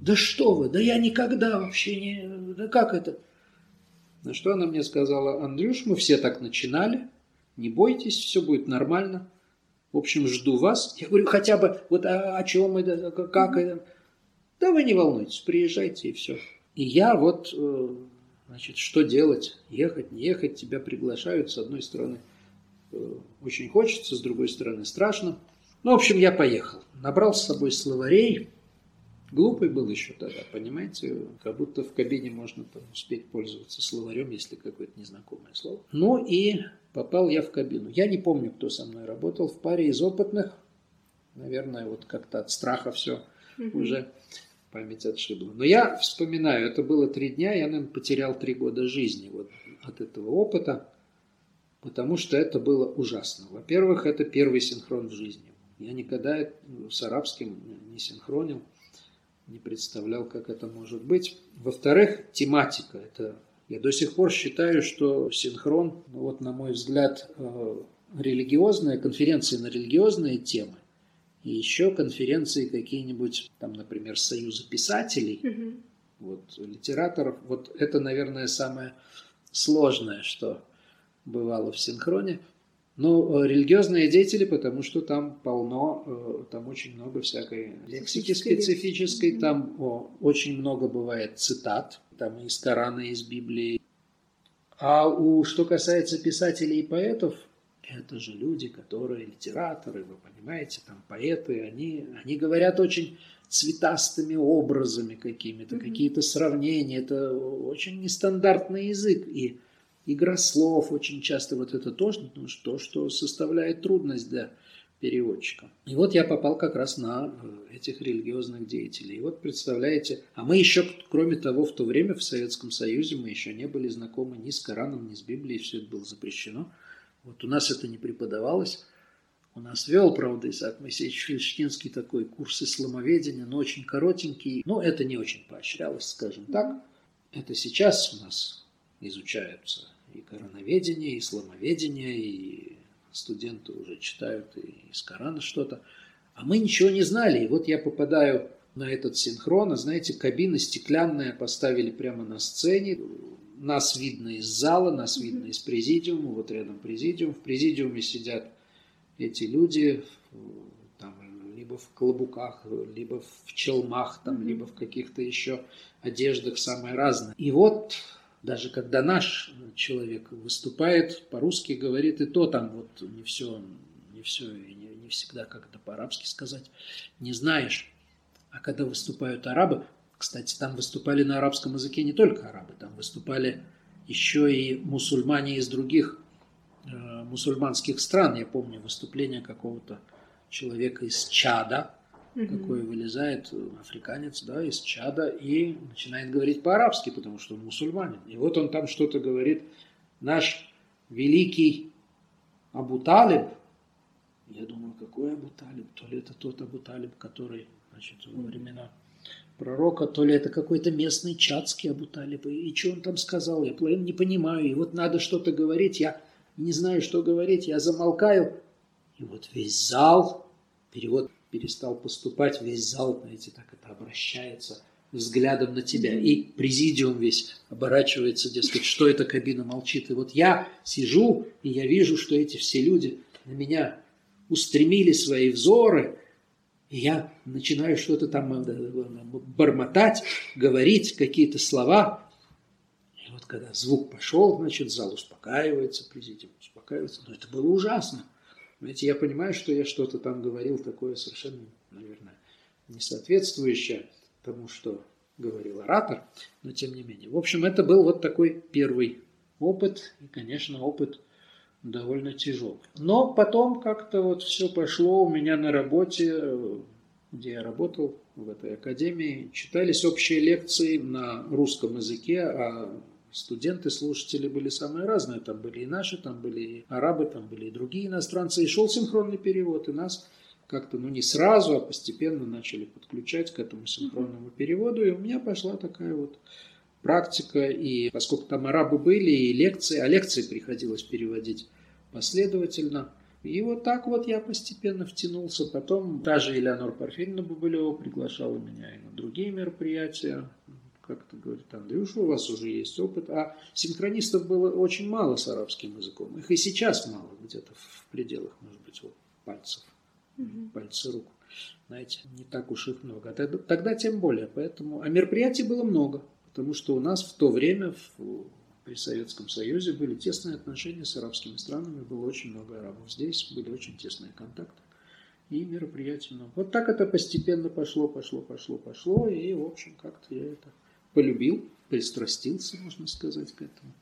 Да что вы, да я никогда вообще не... Да как это? На что она мне сказала, Андрюш, мы все так начинали, не бойтесь, все будет нормально. В общем, жду вас. Я говорю, хотя бы, вот а, о чем это, как это? Да вы не волнуйтесь, приезжайте и все. И я вот, э, значит, что делать? Ехать, не ехать, тебя приглашают, с одной стороны, э, очень хочется, с другой стороны, страшно. Ну, в общем, я поехал. Набрал с собой словарей, Глупый был еще тогда, понимаете, как будто в кабине можно там успеть пользоваться словарем, если какое-то незнакомое слово. Ну и попал я в кабину. Я не помню, кто со мной работал, в паре из опытных, наверное, вот как-то от страха все уже память отшибла. Но я вспоминаю, это было три дня, я, наверное, потерял три года жизни вот от этого опыта, потому что это было ужасно. Во-первых, это первый синхрон в жизни. Я никогда с арабским не синхронил не представлял, как это может быть. Во-вторых, тематика. Это я до сих пор считаю, что синхрон, ну вот на мой взгляд, э, религиозные конференции на религиозные темы и еще конференции какие-нибудь, там, например, Союза писателей, mm вот, литераторов. Вот это, наверное, самое сложное, что бывало в синхроне. Ну, э, религиозные деятели, потому что там полно, э, там очень много всякой лексики специфической, там о, очень много бывает цитат, там из Корана, из Библии. А у, что касается писателей и поэтов, это же люди, которые литераторы, вы понимаете, там поэты, они, они говорят очень цветастыми образами какими-то, mm-hmm. какие-то сравнения, это очень нестандартный язык. И игра слов очень часто вот это то, ну, то, что составляет трудность для переводчика. И вот я попал как раз на э, этих религиозных деятелей. И вот представляете, а мы еще, кроме того, в то время в Советском Союзе мы еще не были знакомы ни с Кораном, ни с Библией, все это было запрещено. Вот у нас это не преподавалось. У нас вел, правда, Исаак Моисеевич Фельштинский такой курс исламоведения, но очень коротенький. Но это не очень поощрялось, скажем так. Это сейчас у нас изучаются и короноведение, и исламоведение, и студенты уже читают и из Корана что-то. А мы ничего не знали. И вот я попадаю на этот синхрон, а знаете, кабина стеклянная поставили прямо на сцене. Нас видно из зала, нас видно из президиума, вот рядом президиум. В президиуме сидят эти люди, там, либо в клобуках, либо в челмах, там, либо в каких-то еще одеждах самые разные. И вот даже когда наш человек выступает, по-русски говорит, и то там вот не все, не все, не, не всегда, как это по-арабски сказать, не знаешь. А когда выступают арабы, кстати, там выступали на арабском языке не только арабы, там выступали еще и мусульмане из других э, мусульманских стран. Я помню выступление какого-то человека из Чада, угу. такой вылезает африканец, да, из Чада и начинает говорить по-арабски, потому что он мусульманин. И вот он там что-то говорит, наш великий Абу Талиб, я думаю, какой Абу Талиб? То ли это тот Абу Талиб, который, значит, во времена пророка, то ли это какой-то местный чатский Абу Талиб. И, и что он там сказал, я половину не понимаю. И вот надо что-то говорить, я не знаю, что говорить, я замолкаю. И вот весь зал, перевод перестал поступать, весь зал, знаете, так это обращается взглядом на тебя. И президиум весь оборачивается, дескать, что эта кабина молчит. И вот я сижу, и я вижу, что эти все люди на меня устремили свои взоры, и я начинаю что-то там э, бормотать, говорить какие-то слова. И вот когда звук пошел, значит, зал успокаивается, президиум успокаивается. Но это было ужасно. Знаете, я понимаю, что я что-то там говорил такое совершенно, наверное, не соответствующее тому, что говорил оратор, но тем не менее. В общем, это был вот такой первый опыт, и, конечно, опыт довольно тяжелый. Но потом как-то вот все пошло у меня на работе, где я работал, в этой академии, читались общие лекции на русском языке, а студенты, слушатели были самые разные. Там были и наши, там были и арабы, там были и другие иностранцы. И шел синхронный перевод, и нас как-то, ну не сразу, а постепенно начали подключать к этому синхронному переводу. И у меня пошла такая вот практика. И поскольку там арабы были, и лекции, а лекции приходилось переводить последовательно. И вот так вот я постепенно втянулся. Потом даже Элеонор Парфенина Бабылева приглашала меня и на другие мероприятия как-то говорит, Андрюша, у вас уже есть опыт. А синхронистов было очень мало с арабским языком. Их и сейчас мало, где-то в пределах, может быть, вот пальцев, угу. пальцы рук. Знаете, не так уж их много. А тогда, тогда тем более. Поэтому... А мероприятий было много. Потому что у нас в то время, в, при Советском Союзе, были тесные отношения с арабскими странами. Было очень много арабов. Здесь были очень тесные контакты и мероприятий много. Вот так это постепенно пошло, пошло, пошло, пошло, и, в общем, как-то я это полюбил, пристрастился, можно сказать, к этому.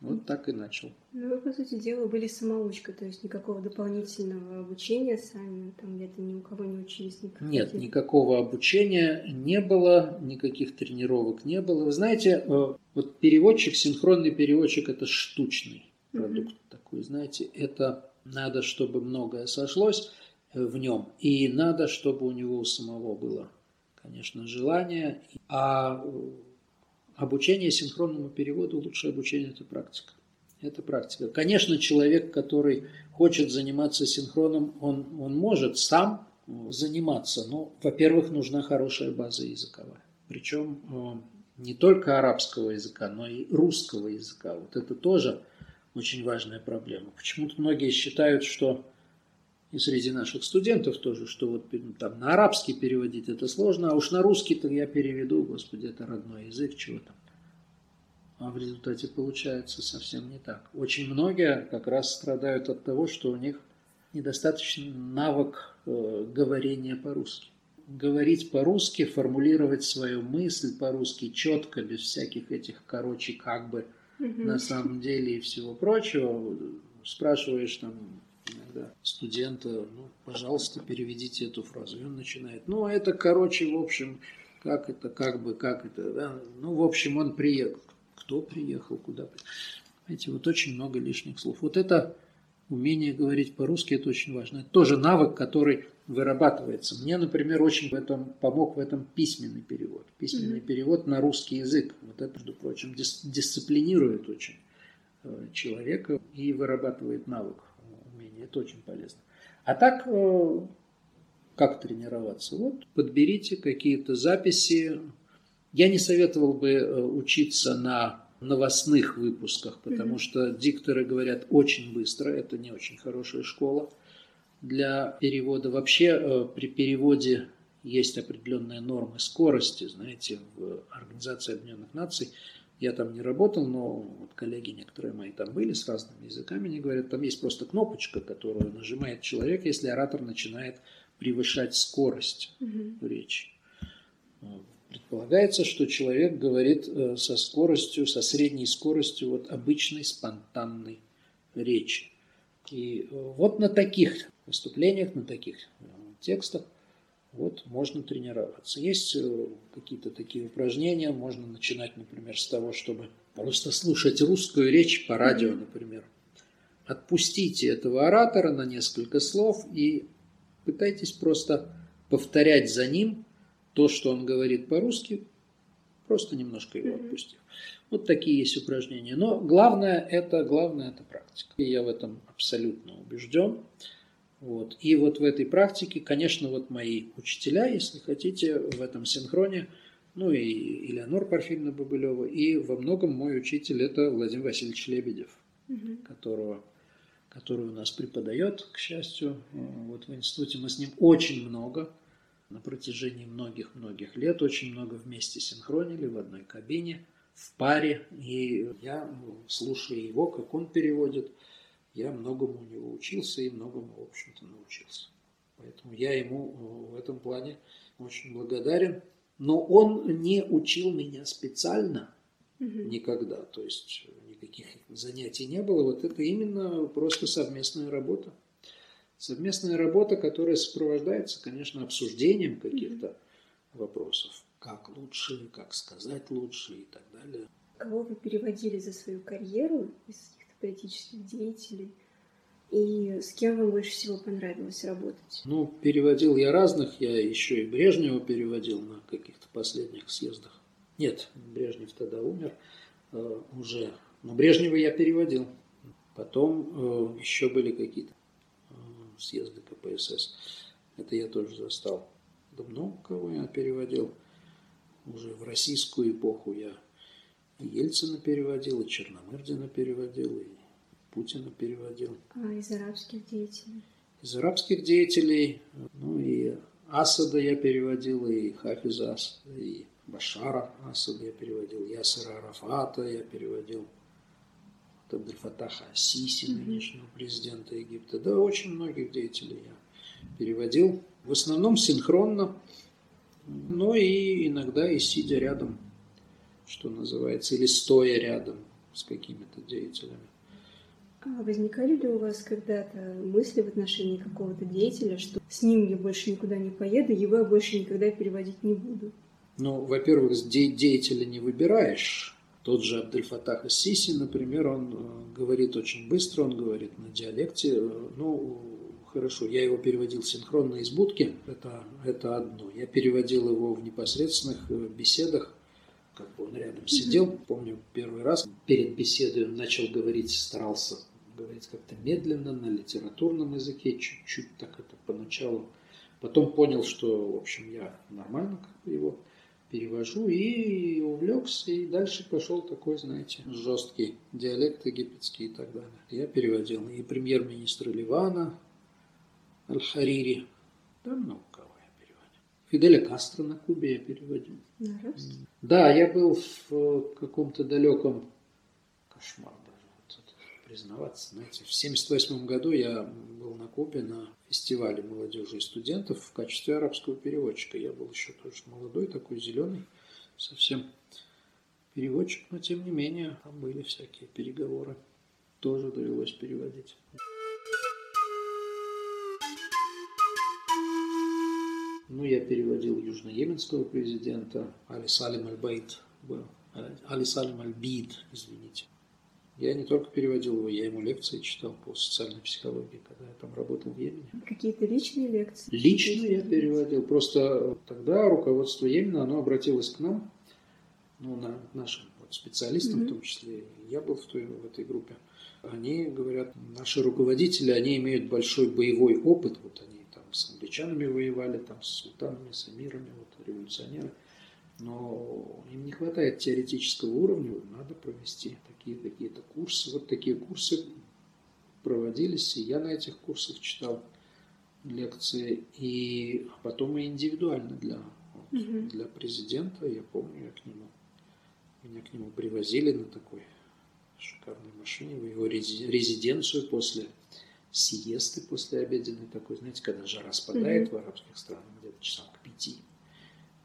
Вот так и начал. Ну, вы, по сути дела, были самоучка, то есть никакого дополнительного обучения сами, там где-то ни у кого не учились? Никаких... Нет, никакого обучения не было, никаких тренировок не было. Вы знаете, э, вот переводчик, синхронный переводчик – это штучный продукт mm-hmm. такой, знаете, это надо, чтобы многое сошлось в нем, и надо, чтобы у него у самого было, конечно, желание, а э, Обучение синхронному переводу, лучшее обучение – это практика. Это практика. Конечно, человек, который хочет заниматься синхроном, он, он может сам заниматься. Но, во-первых, нужна хорошая база языковая. Причем э, не только арабского языка, но и русского языка. Вот это тоже очень важная проблема. Почему-то многие считают, что и среди наших студентов тоже, что вот там на арабский переводить это сложно, а уж на русский-то я переведу, господи, это родной язык, чего там. А в результате получается совсем не так. Очень многие как раз страдают от того, что у них недостаточный навык э, говорения по-русски. Говорить по-русски, формулировать свою мысль по-русски четко, без всяких этих, короче, как бы, на самом деле и всего прочего. Спрашиваешь там иногда студента, ну, пожалуйста, переведите эту фразу. И он начинает, ну, это, короче, в общем, как это, как бы, как это, да? Ну, в общем, он приехал. Кто приехал, куда приехал. Знаете, вот очень много лишних слов. Вот это умение говорить по-русски, это очень важно. Это тоже навык, который вырабатывается. Мне, например, очень в этом помог в этом письменный перевод. Письменный mm-hmm. перевод на русский язык. Вот это, между прочим, дис- дисциплинирует очень э, человека и вырабатывает навык умение. Это очень полезно. А так, э, как тренироваться? Вот подберите какие-то записи. Я не советовал бы э, учиться на новостных выпусках, потому mm-hmm. что дикторы говорят очень быстро, это не очень хорошая школа для перевода. Вообще э, при переводе есть определенные нормы скорости, знаете, в Организации Объединенных Наций я там не работал, но вот коллеги некоторые мои там были с разными языками, они говорят, там есть просто кнопочка, которую нажимает человек, если оратор начинает превышать скорость угу. речи. Предполагается, что человек говорит э, со скоростью, со средней скоростью вот обычной спонтанной речи. И э, вот на таких выступлениях, на таких э, текстах вот можно тренироваться. Есть э, какие-то такие упражнения, можно начинать, например, с того, чтобы просто слушать русскую речь по радио, например. Отпустите этого оратора на несколько слов и пытайтесь просто повторять за ним то, что он говорит по-русски, просто немножко его отпустив. Вот такие есть упражнения. Но главное это, главное это практика. И я в этом абсолютно убежден. Вот. И вот в этой практике, конечно, вот мои учителя, если хотите, в этом синхроне, ну и Элеонор Парфильевна Бабылева, и во многом мой учитель это Владимир Васильевич Лебедев, угу. которого, который у нас преподает, к счастью, вот в институте. Мы с ним очень много, на протяжении многих-многих лет, очень много вместе синхронили в одной кабине, в паре. И я слушаю его, как он переводит – я многому у него учился и многому, в общем-то, научился. Поэтому я ему э, в этом плане очень благодарен. Но он не учил меня специально угу. никогда. То есть никаких занятий не было. Вот это именно просто совместная работа. Совместная работа, которая сопровождается, конечно, обсуждением каких-то mm-hmm. вопросов. Как лучше, как сказать лучше и так далее. Кого вы переводили за свою карьеру из политических деятелей? И с кем вам больше всего понравилось работать? Ну, переводил я разных. Я еще и Брежнева переводил на каких-то последних съездах. Нет, Брежнев тогда умер э, уже. Но Брежнева я переводил. Потом э, еще были какие-то съезда КПСС. Это я тоже застал. Да кого я переводил. Уже в российскую эпоху я и Ельцина переводил, и Черномырдина переводил, и Путина переводил. А из арабских деятелей? Из арабских деятелей, ну и Асада я переводил, и Хафиза Асада, и Башара Асада я переводил, Ясера Арафата я переводил. Абдельфатаха Сиси, нынешнего президента Египта. Да, очень многих деятелей я переводил. В основном синхронно, но и иногда и сидя рядом, что называется, или стоя рядом с какими-то деятелями. А возникали ли у вас когда-то мысли в отношении какого-то деятеля, что с ним я больше никуда не поеду, его я больше никогда переводить не буду? Ну, во-первых, де- деятеля не выбираешь, тот же Абдельфатах Сиси, например, он э, говорит очень быстро, он говорит на диалекте. Э, ну, хорошо, я его переводил синхронно из будки, это, это одно. Я переводил его в непосредственных э, беседах, как бы он рядом сидел. Mm-hmm. Помню, первый раз перед беседой он начал говорить, старался говорить как-то медленно, на литературном языке, чуть-чуть так это поначалу. Потом понял, что, в общем, я нормально как бы его перевожу и увлекся, и дальше пошел такой, знаете, жесткий диалект египетский и так далее. Я переводил и премьер-министра Ливана, Аль-Харири, да много переводил. Фиделя Кастро на Кубе я переводил. На Да, я был в каком-то далеком кошмар признаваться. Знаете, в 1978 году я был на Кубе на фестивале молодежи и студентов в качестве арабского переводчика. Я был еще тоже молодой, такой зеленый, совсем переводчик, но тем не менее там были всякие переговоры. Тоже довелось переводить. Ну, я переводил южноеменского президента Али Салим Аль-Байт. Али Салим Аль-Бид, извините. Я не только переводил его, я ему лекции читал по социальной психологии, когда я там работал в Йемене. Какие-то личные лекции? Лично я переводил. Просто тогда руководство Йемена, оно обратилось к нам, ну, на нашим вот, специалистам, mm-hmm. в том числе я был в, той, в этой группе. Они говорят, наши руководители, они имеют большой боевой опыт, вот они с англичанами воевали, там с султанами, с эмирами, вот революционеры но им не хватает теоретического уровня, надо провести такие какие-то курсы. Вот такие курсы проводились, и я на этих курсах читал лекции, и потом и индивидуально для, вот, угу. для президента, я помню, я к нему, меня к нему привозили на такой шикарной машине в его резиденцию после сиесты, после обеденной такой, знаете, когда жара спадает угу. в арабских странах, где-то часам к пяти,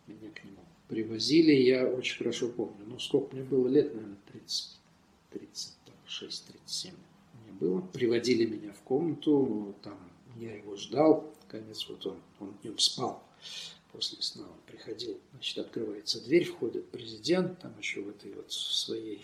меня к нему привозили, я очень хорошо помню. Ну, сколько мне было лет, наверное, 30, 36-37 мне было. Приводили меня в комнату, там я его ждал, наконец вот он, он днем спал. После сна он приходил, значит, открывается дверь, входит президент, там еще в этой вот своей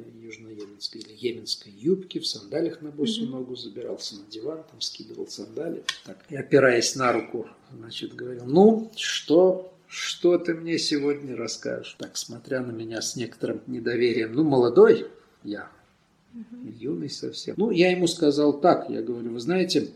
южно-йеменской или йеменской юбке, в сандалях на босую mm-hmm. ногу, забирался на диван, там скидывал сандали. Так, и опираясь на руку, значит, говорил, ну, что что ты мне сегодня расскажешь? Так, смотря на меня с некоторым недоверием. Ну, молодой я, угу. юный совсем. Ну, я ему сказал так, я говорю, вы знаете,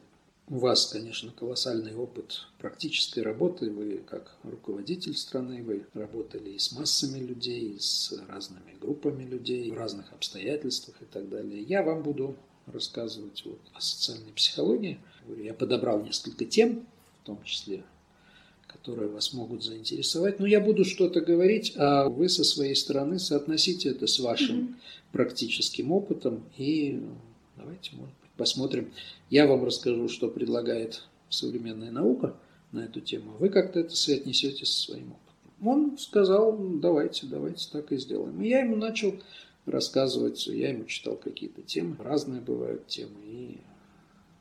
у вас, конечно, колоссальный опыт практической работы. Вы как руководитель страны, вы работали и с массами людей, и с разными группами людей, в разных обстоятельствах и так далее. Я вам буду рассказывать вот о социальной психологии. Я подобрал несколько тем, в том числе которые вас могут заинтересовать. Но я буду что-то говорить, а вы со своей стороны соотносите это с вашим mm-hmm. практическим опытом и давайте, может быть, посмотрим. Я вам расскажу, что предлагает современная наука на эту тему, а вы как-то это соотнесете со своим опытом. Он сказал, давайте, давайте так и сделаем. И я ему начал рассказывать, я ему читал какие-то темы, разные бывают темы, и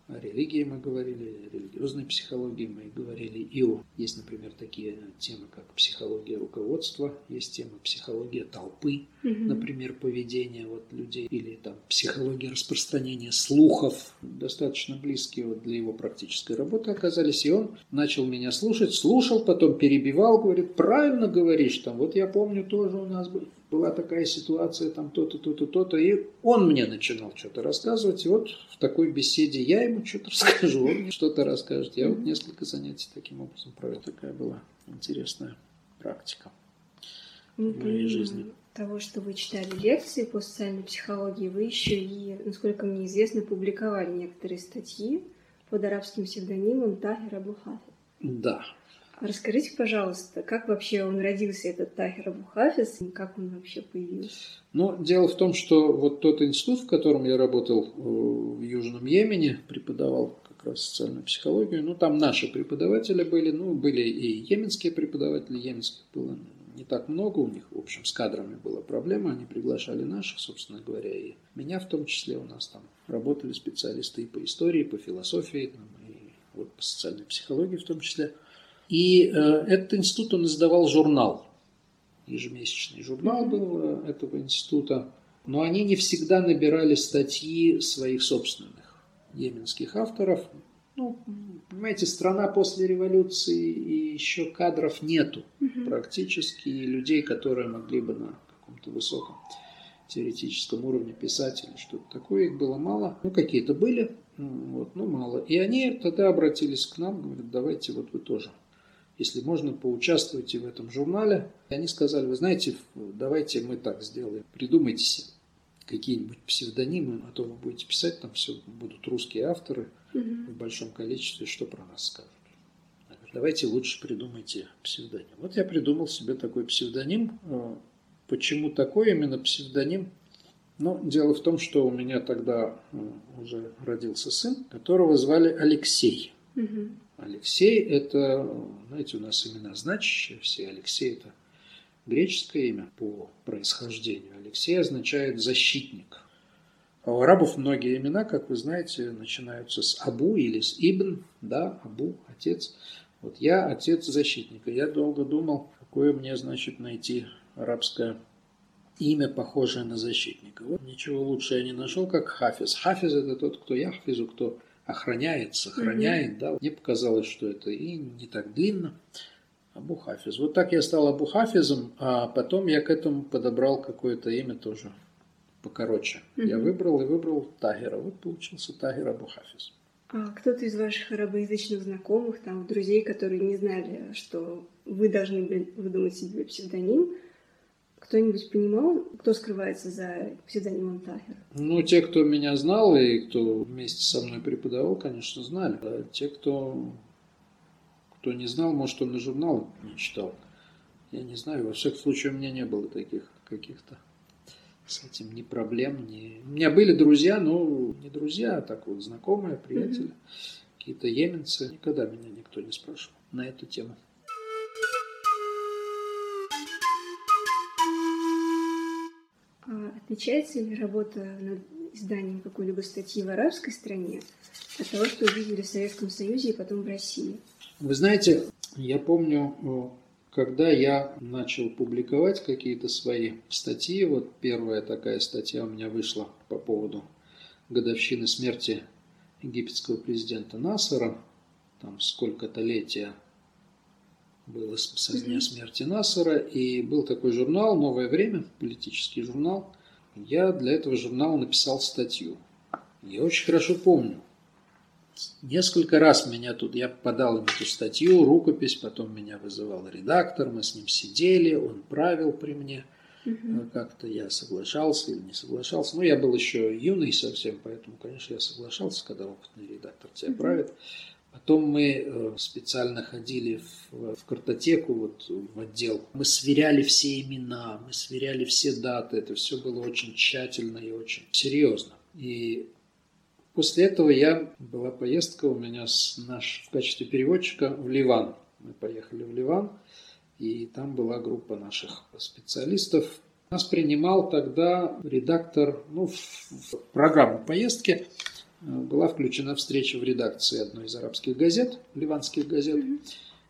о религии мы говорили, о религиозной психологии мы говорили, и о... Есть, например, такие темы, как психология руководства, есть тема психология толпы, угу. например, поведения вот людей, или там психология распространения слухов, достаточно близкие вот для его практической работы оказались, и он начал меня слушать, слушал, потом перебивал, говорит, правильно говоришь, там, вот я помню тоже у нас был была такая ситуация, там то-то, то-то, то-то. И он мне начинал что-то рассказывать. И вот в такой беседе я ему что-то расскажу, он мне что-то расскажет. Я вот несколько занятий таким образом провел. Такая была интересная практика ну, в моей жизни. Того, что вы читали лекции по социальной психологии, вы еще и, насколько мне известно, публиковали некоторые статьи под арабским псевдонимом Тахир Абухафи. Да, Расскажите, пожалуйста, как вообще он родился, этот Тахир Абухафис, и как он вообще появился? Ну, дело в том, что вот тот институт, в котором я работал э, в Южном Йемене, преподавал как раз социальную психологию, ну, там наши преподаватели были, ну, были и йеменские преподаватели, йеменских было не так много, у них, в общем, с кадрами была проблема, они приглашали наших, собственно говоря, и меня в том числе, у нас там работали специалисты и по истории, и по философии, и вот по социальной психологии в том числе – и э, этот институт, он издавал журнал, ежемесячный журнал был э, этого института, но они не всегда набирали статьи своих собственных йеменских авторов. Ну, понимаете, страна после революции и еще кадров нету угу. практически, и людей, которые могли бы на каком-то высоком теоретическом уровне писать или что-то такое, их было мало. Ну, какие-то были, вот, ну, мало. И они тогда обратились к нам, говорят, давайте вот вы тоже если можно, поучаствуйте в этом журнале. И они сказали, вы знаете, давайте мы так сделаем, придумайте себе какие-нибудь псевдонимы, а то вы будете писать, там все будут русские авторы угу. в большом количестве, что про нас скажут. Давайте лучше придумайте псевдоним. Вот я придумал себе такой псевдоним. Э, почему такой именно псевдоним? Ну, дело в том, что у меня тогда уже родился сын, которого звали Алексей. Угу. Алексей – это, знаете, у нас имена значащие все. Алексей – это греческое имя по происхождению. Алексей означает «защитник». А у арабов многие имена, как вы знаете, начинаются с Абу или с Ибн, да, Абу – отец. Вот я отец защитника. Я долго думал, какое мне, значит, найти арабское имя, похожее на защитника. Вот ничего лучше я не нашел, как Хафиз. Хафиз – это тот, кто яхфизу, кто охраняет, сохраняет. Mm-hmm. Да. Мне показалось, что это и не так длинно. Абу Хафиз. Вот так я стал Абу Хафизом, а потом я к этому подобрал какое-то имя тоже покороче. Mm-hmm. Я выбрал и выбрал Тагера. Вот получился Тагер Абу Хафиз. А кто-то из ваших арабоязычных знакомых, там, друзей, которые не знали, что вы должны были выдумать себе псевдоним, кто-нибудь понимал, кто скрывается за псевдонимом Тахер? Ну, те, кто меня знал и кто вместе со мной преподавал, конечно, знали. А те, кто, кто не знал, может, он и журнал не читал. Я не знаю, во всяком случае, у меня не было таких каких-то с этим ни проблем, ни... У меня были друзья, но не друзья, а так вот знакомые, приятели, mm-hmm. какие-то еменцы. Никогда меня никто не спрашивал на эту тему. Отличается ли работа над изданием какой-либо статьи в арабской стране от того, что увидели в Советском Союзе и потом в России? Вы знаете, я помню, э, когда я начал публиковать какие-то свои статьи, вот первая такая статья у меня вышла по поводу годовщины смерти египетского президента Насара, там сколько-то летия было со дня смерти Насара, и был такой журнал «Новое время», политический журнал – я для этого журнала написал статью. Я очень хорошо помню. Несколько раз меня тут, я подал им эту статью, рукопись, потом меня вызывал редактор, мы с ним сидели, он правил при мне. Угу. Как-то я соглашался или не соглашался. Ну, я был еще юный совсем, поэтому, конечно, я соглашался, когда опытный редактор тебя угу. правит. Потом мы э, специально ходили в, в картотеку, вот в отдел. Мы сверяли все имена, мы сверяли все даты. Это все было очень тщательно и очень серьезно. И после этого я была поездка у меня с наш в качестве переводчика в Ливан. Мы поехали в Ливан, и там была группа наших специалистов. Нас принимал тогда редактор ну, в, в программу поездки была включена встреча в редакции одной из арабских газет, ливанских газет.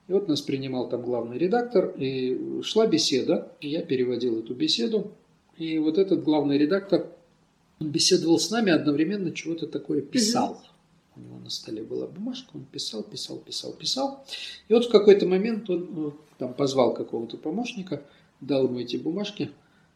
И вот нас принимал там главный редактор, и шла беседа, и я переводил эту беседу. И вот этот главный редактор, он беседовал с нами, одновременно чего-то такое писал. У него на столе была бумажка, он писал, писал, писал, писал. И вот в какой-то момент он ну, там позвал какого-то помощника, дал ему эти бумажки,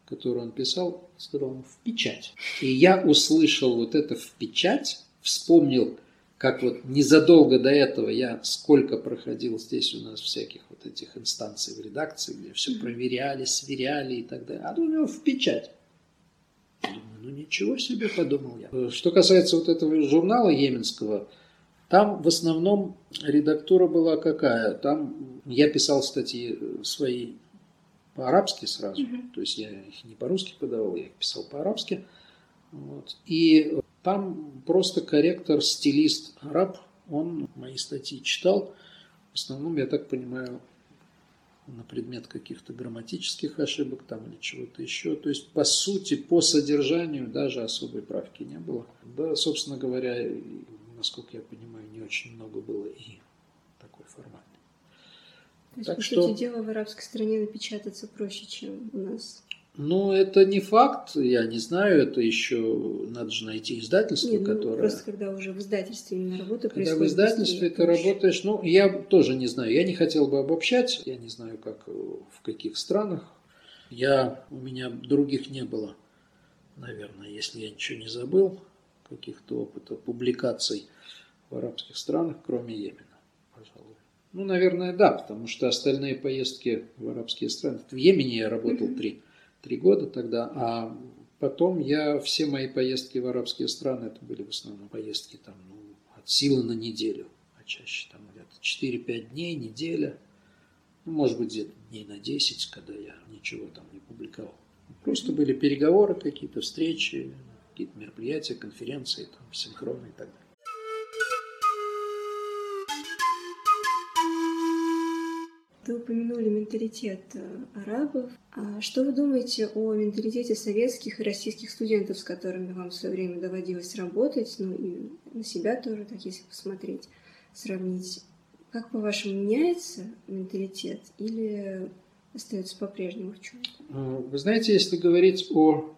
которые он писал, сказал ему в печать. И я услышал вот это в печать, вспомнил, как вот незадолго до этого я сколько проходил здесь у нас всяких вот этих инстанций в редакции, где все проверяли, сверяли и так далее. А у него в печать. Думаю, ну ничего себе, подумал я. Что касается вот этого журнала Йеменского, там в основном редактура была какая? Там я писал статьи свои по-арабски сразу, mm-hmm. то есть я их не по-русски подавал, я их писал по-арабски. Вот. И там просто корректор, стилист араб, он мои статьи читал. В основном, я так понимаю, на предмет каких-то грамматических ошибок там или чего-то еще. То есть, по сути, по содержанию даже особой правки не было. Да, собственно говоря, насколько я понимаю, не очень много было и такой формальный. То есть, так по что... сути дела, в арабской стране напечататься проще, чем у нас. Ну, это не факт, я не знаю, это еще надо же найти издательство, Нет, ну, которое... Просто когда уже в издательстве именно работа Когда в издательстве ты работаешь, ну, я тоже не знаю, я не хотел бы обобщать, я не знаю, как в каких странах. Я, у меня других не было, наверное, если я ничего не забыл, каких-то опытов публикаций в арабских странах, кроме Йемена, пожалуй. Ну, наверное, да, потому что остальные поездки в арабские страны... В Йемене я работал три три года тогда, а потом я, все мои поездки в арабские страны, это были в основном поездки там, ну, от силы на неделю, а чаще там где-то 4-5 дней, неделя, ну, может быть, где-то дней на 10, когда я ничего там не публиковал. Просто были переговоры какие-то, встречи, какие-то мероприятия, конференции, там, синхроны и так далее. Вы упомянули менталитет э, арабов. А что вы думаете о менталитете советских и российских студентов, с которыми вам в свое время доводилось работать, ну и на себя тоже, так если посмотреть, сравнить? Как, по-вашему, меняется менталитет или остается по-прежнему в чем-то? Э, вы знаете, если говорить о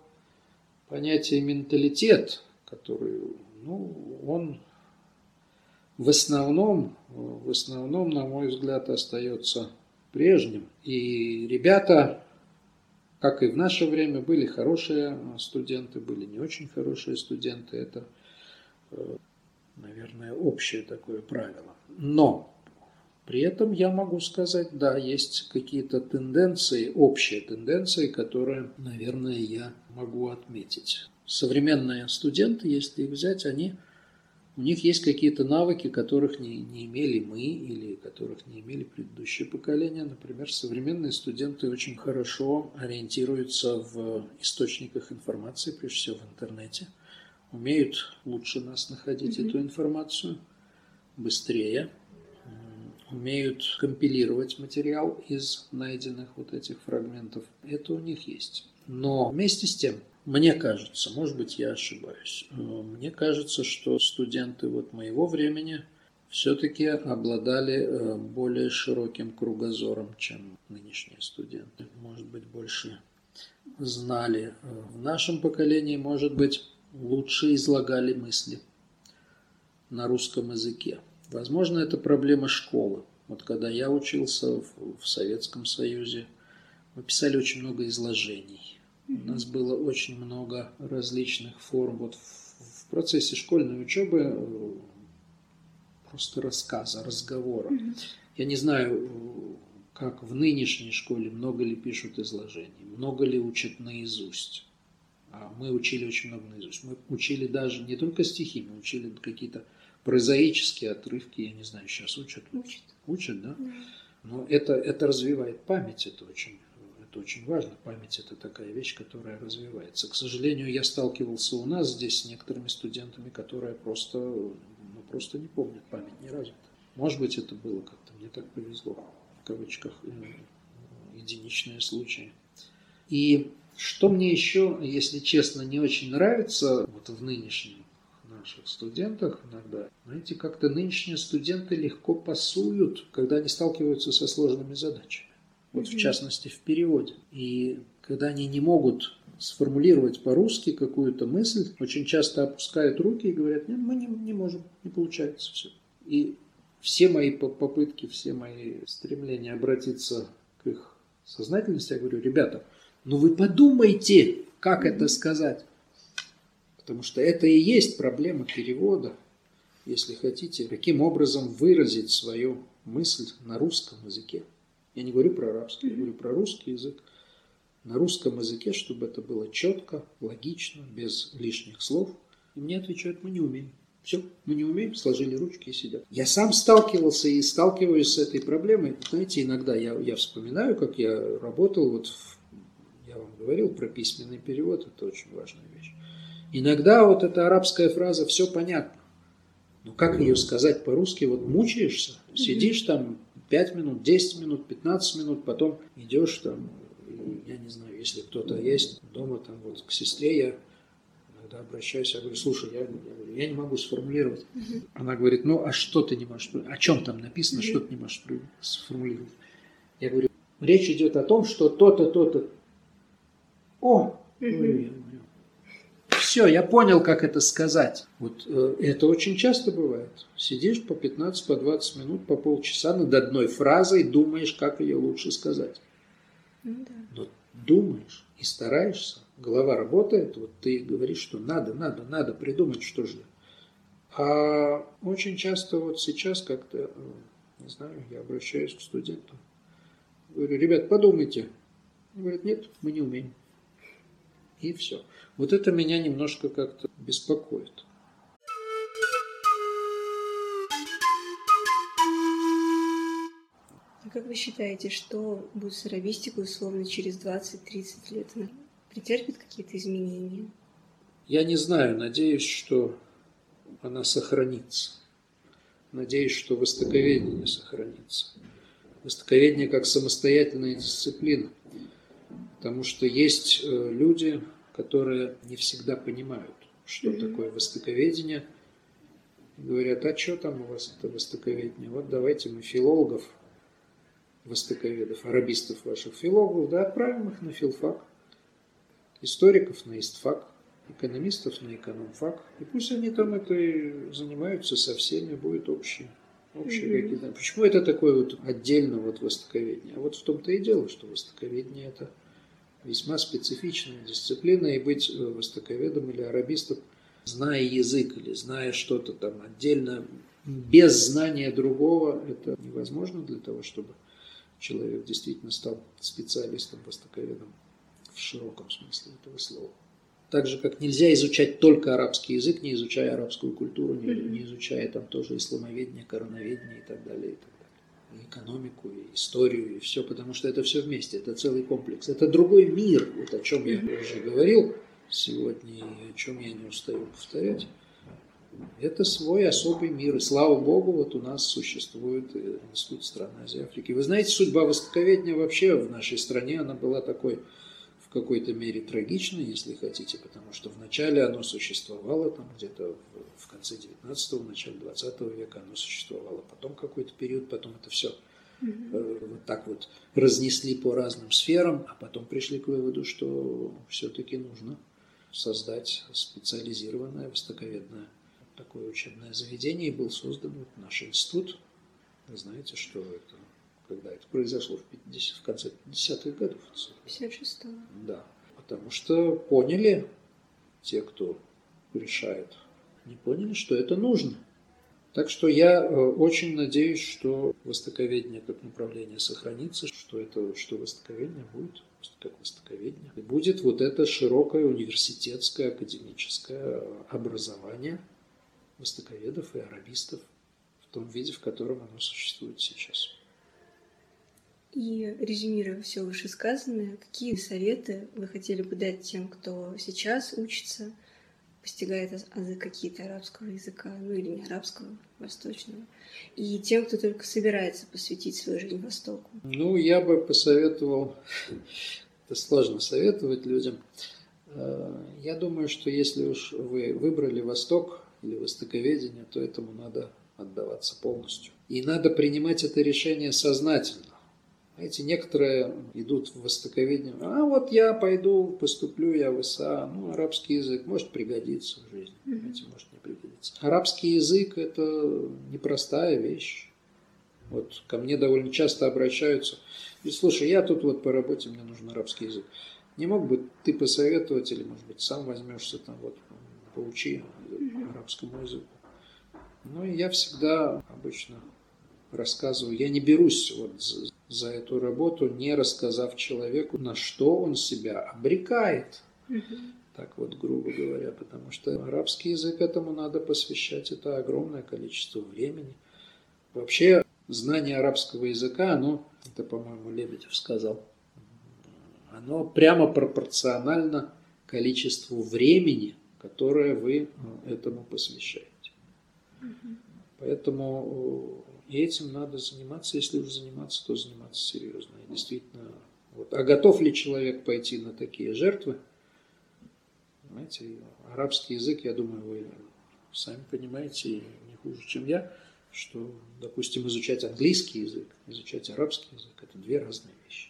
понятии менталитет, который, ну, он в основном, в основном, на мой взгляд, остается прежним. И ребята, как и в наше время, были хорошие студенты, были не очень хорошие студенты. Это, э, наверное, общее такое правило. Но при этом я могу сказать, да, есть какие-то тенденции, общие тенденции, которые, наверное, я могу отметить. Современные студенты, если их взять, они у них есть какие-то навыки, которых не, не имели мы или которых не имели предыдущее поколение. Например, современные студенты очень хорошо ориентируются в источниках информации, прежде всего в интернете, умеют лучше нас находить mm-hmm. эту информацию, быстрее, умеют компилировать материал из найденных вот этих фрагментов. Это у них есть. Но вместе с тем мне кажется, может быть, я ошибаюсь, мне кажется, что студенты вот моего времени все-таки обладали э, более широким кругозором, чем нынешние студенты. Может быть, больше знали. Э, в нашем поколении, может быть, лучше излагали мысли на русском языке. Возможно, это проблема школы. Вот когда я учился в Советском Союзе, мы писали очень много изложений у нас было очень много различных форм. Вот в, процессе школьной учебы э, просто рассказа, разговора. Я не знаю, как в нынешней школе, много ли пишут изложений, много ли учат наизусть. А мы учили очень много наизусть. Мы учили даже не только стихи, мы учили какие-то прозаические отрывки, я не знаю, сейчас учат. Учат. Учат, да? да. Но это, это развивает память, это очень это очень важно. Память – это такая вещь, которая развивается. К сожалению, я сталкивался у нас здесь с некоторыми студентами, которые просто, ну, просто не помнят, память не развита. Может быть, это было как-то, мне так повезло, в кавычках, э, единичные случаи. И что мне еще, если честно, не очень нравится вот в нынешних, наших студентах иногда. Знаете, как-то нынешние студенты легко пасуют, когда они сталкиваются со сложными задачами. Вот в частности в переводе. И когда они не могут сформулировать по-русски какую-то мысль, очень часто опускают руки и говорят, нет, мы не, не можем, не получается все. И все мои попытки, все мои стремления обратиться к их сознательности, я говорю, ребята, ну вы подумайте, как это сказать. Потому что это и есть проблема перевода, если хотите, каким образом выразить свою мысль на русском языке. Я не говорю про арабский, я говорю про русский язык. На русском языке, чтобы это было четко, логично, без лишних слов. И мне отвечают, мы не умеем. Все, мы не умеем, сложили ручки и сидят. Я сам сталкивался и сталкиваюсь с этой проблемой. Знаете, иногда я, я вспоминаю, как я работал, вот в, я вам говорил про письменный перевод, это очень важная вещь. Иногда вот эта арабская фраза «все понятно». Но как ее сказать по-русски? Вот мучаешься, сидишь там 5 минут, 10 минут, 15 минут, потом идешь там, я не знаю, если кто-то есть дома, там вот к сестре я иногда обращаюсь, я говорю, слушай, я, я, говорю, я не могу сформулировать. Угу. Она говорит, ну а что ты не можешь, о чем там написано, угу. что ты не можешь сформулировать? Я говорю, речь идет о том, что то-то, то-то. О, угу. говорю я, все, я понял, как это сказать. Вот э, это очень часто бывает. Сидишь по 15, по 20 минут, по полчаса над одной фразой, думаешь, как ее лучше сказать. Ну, да. Но думаешь и стараешься, голова работает, вот ты говоришь, что надо, надо, надо придумать, что же. А очень часто вот сейчас как-то, э, не знаю, я обращаюсь к студентам, говорю, ребят, подумайте. Они говорят, нет, мы не умеем. И все. Вот это меня немножко как-то беспокоит. А как вы считаете, что будет с арабистикой условно через 20-30 лет? Она претерпит какие-то изменения? Я не знаю, надеюсь, что она сохранится. Надеюсь, что востоковедение сохранится. Востоковедение как самостоятельная дисциплина. Потому что есть э, люди, которые не всегда понимают, что mm-hmm. такое востоковедение. Говорят, а что там у вас это востоковедение? Вот давайте мы филологов, востоковедов, арабистов ваших филологов, да, отправим их на филфак, историков на истфак, экономистов на экономфак. И пусть они там это и занимаются со всеми, будет общее. Общие mm-hmm. какие-то. Почему это такое вот отдельно вот востоковедение? А вот в том-то и дело, что востоковедение это весьма специфичная дисциплина, и быть э, востоковедом или арабистом, зная язык или зная что-то там отдельно, без знания другого, это невозможно для того, чтобы человек действительно стал специалистом, востоковедом в широком смысле этого слова. Так же, как нельзя изучать только арабский язык, не изучая арабскую культуру, не, не изучая там тоже исламоведение, короноведение и так далее. И так и экономику, и историю, и все, потому что это все вместе, это целый комплекс. Это другой мир, вот о чем я уже говорил сегодня, и о чем я не устаю повторять. Это свой особый мир. И слава Богу, вот у нас существует Институт стран Азии Африки. Вы знаете, судьба востоковедения вообще в нашей стране, она была такой в какой-то мере трагичной, если хотите, потому что вначале оно существовало там где-то в конце 19-го, начале 20 века оно существовало, потом какой-то период, потом это все э, вот так вот разнесли по разным сферам, а потом пришли к выводу, что все-таки нужно создать специализированное востоковедное такое учебное заведение, и был создан вот наш институт. Вы знаете, что это когда это произошло в, 50, в конце 50-х годов. 56 -го. Да. Потому что поняли те, кто решает, не поняли, что это нужно. Так что я э, очень надеюсь, что востоковедение как направление сохранится, что это, что востоковедение будет как востоковедение. И будет вот это широкое университетское академическое образование востоковедов и арабистов в том виде, в котором оно существует сейчас. И резюмируя все вышесказанное, какие советы вы хотели бы дать тем, кто сейчас учится, постигает азы какие-то арабского языка, ну или не арабского, восточного, и тем, кто только собирается посвятить свою жизнь Востоку? Ну, я бы посоветовал, это сложно советовать людям, э, я думаю, что если уж вы выбрали Восток, или востоковедения, то этому надо отдаваться полностью. И надо принимать это решение сознательно. Знаете, некоторые идут в востоковедение, а вот я пойду, поступлю я в ИСА, ну, арабский язык может пригодиться в жизни, знаете, может не пригодиться. Арабский язык – это непростая вещь. Вот ко мне довольно часто обращаются, и слушай, я тут вот по работе, мне нужен арабский язык. Не мог бы ты посоветовать, или, может быть, сам возьмешься там, вот, поучи арабскому языку. Ну, и я всегда обычно рассказываю, я не берусь вот за, за эту работу, не рассказав человеку, на что он себя обрекает. Так вот, грубо говоря, потому что арабский язык этому надо посвящать, это огромное количество времени. Вообще, знание арабского языка, оно, это, по-моему, Лебедев сказал, оно прямо пропорционально количеству времени, которое вы этому посвящаете. Поэтому и этим надо заниматься, если уже заниматься, то заниматься серьезно. И действительно, вот. А готов ли человек пойти на такие жертвы? Знаете, арабский язык, я думаю, вы сами понимаете, не хуже, чем я, что, допустим, изучать английский язык, изучать арабский язык – это две разные вещи.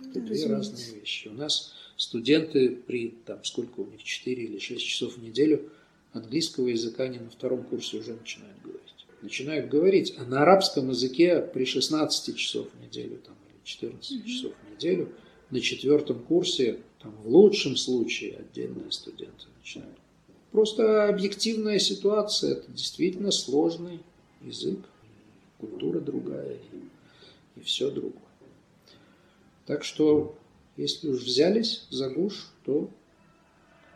Это да, две разные вещи. У нас студенты при, там, сколько у них, 4 или 6 часов в неделю английского языка они на втором курсе уже начинают говорить. Начинают говорить, а на арабском языке при 16 часов в неделю там, или 14 mm-hmm. часов в неделю на четвертом курсе, там, в лучшем случае, отдельные студенты начинают. Просто объективная ситуация, это действительно сложный язык, культура другая и, и все другое. Так что, если уж взялись за гуш, то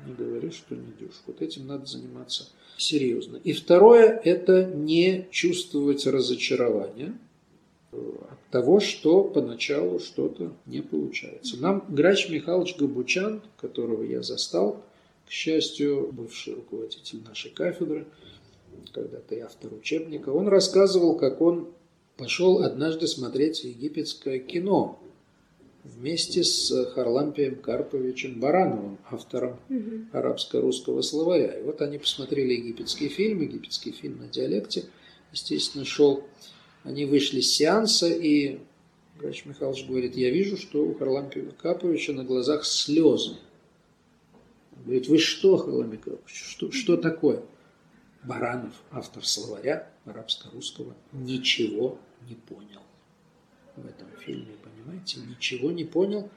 не говори, что не дюш. Вот этим надо заниматься серьезно. И второе – это не чувствовать разочарования от того, что поначалу что-то не получается. Нам Грач Михайлович Габучан, которого я застал, к счастью, бывший руководитель нашей кафедры, когда-то и автор учебника, он рассказывал, как он пошел однажды смотреть египетское кино вместе с Харлампием Карповичем Барановым, автором угу. арабско-русского словаря. И вот они посмотрели египетский фильм, египетский фильм на диалекте, естественно, шел. Они вышли с сеанса, и Грач Михайлович говорит, я вижу, что у Харлампия Карповича на глазах слезы. Он говорит, вы что, Харлампий Карпович, что, что такое? Баранов, автор словаря арабско-русского, ничего не понял в этом фильме, понимаете, ничего не понял,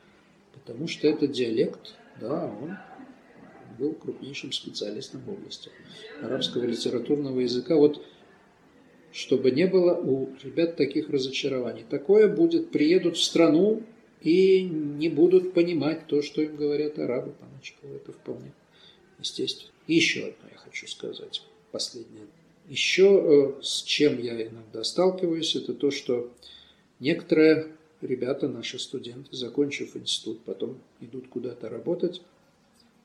потому что это диалект, да, он был крупнейшим специалистом в области арабского литературного языка. Вот чтобы не было у ребят таких разочарований. Такое будет, приедут в страну и не будут понимать то, что им говорят арабы поначалу. Это вполне естественно. И еще одно я хочу сказать, последнее. Еще э, с чем я иногда сталкиваюсь, это то, что некоторые ребята, наши студенты, закончив институт, потом идут куда-то работать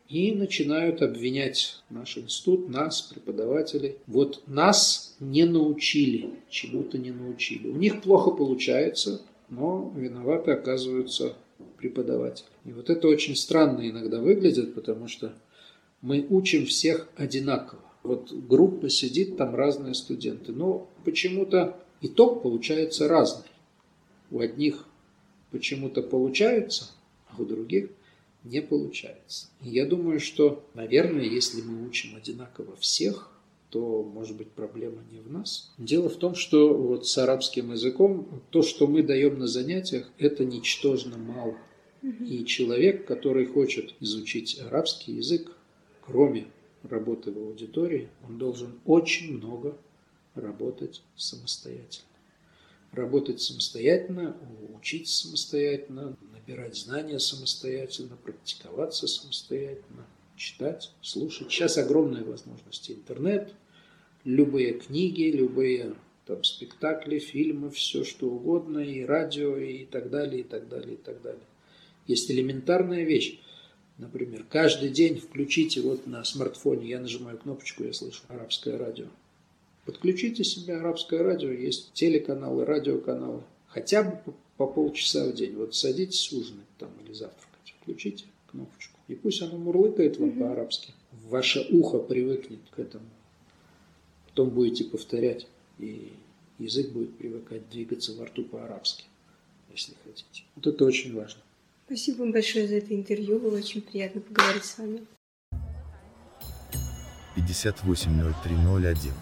и начинают обвинять наш институт, нас, преподавателей. Вот нас не научили, чему-то не научили. У них плохо получается, но виноваты оказываются преподаватели. И вот это очень странно иногда выглядит, потому что мы учим всех одинаково. Вот группа сидит, там разные студенты, но почему-то итог получается разный. У одних почему-то получается, а у других не получается. И я думаю, что, наверное, если мы учим одинаково всех, то, может быть, проблема не в нас. Дело в том, что вот с арабским языком то, что мы даем на занятиях, это ничтожно мало. И человек, который хочет изучить арабский язык, кроме работы в аудитории, он должен очень много работать самостоятельно работать самостоятельно, учиться самостоятельно, набирать знания самостоятельно, практиковаться самостоятельно, читать, слушать. Сейчас огромные возможности. Интернет, любые книги, любые там спектакли, фильмы, все что угодно, и радио, и так далее, и так далее, и так далее. Есть элементарная вещь. Например, каждый день включите вот на смартфоне, я нажимаю кнопочку, я слышу арабское радио. Подключите себе арабское радио, есть телеканалы, радиоканалы. Хотя бы по, полчаса в день. Вот садитесь ужинать там или завтракать. Включите кнопочку. И пусть оно мурлыкает вам угу. по-арабски. Ваше ухо привыкнет к этому. Потом будете повторять, и язык будет привыкать двигаться во рту по-арабски, если хотите. Вот это очень важно. Спасибо вам большое за это интервью. Было очень приятно поговорить с вами. 580301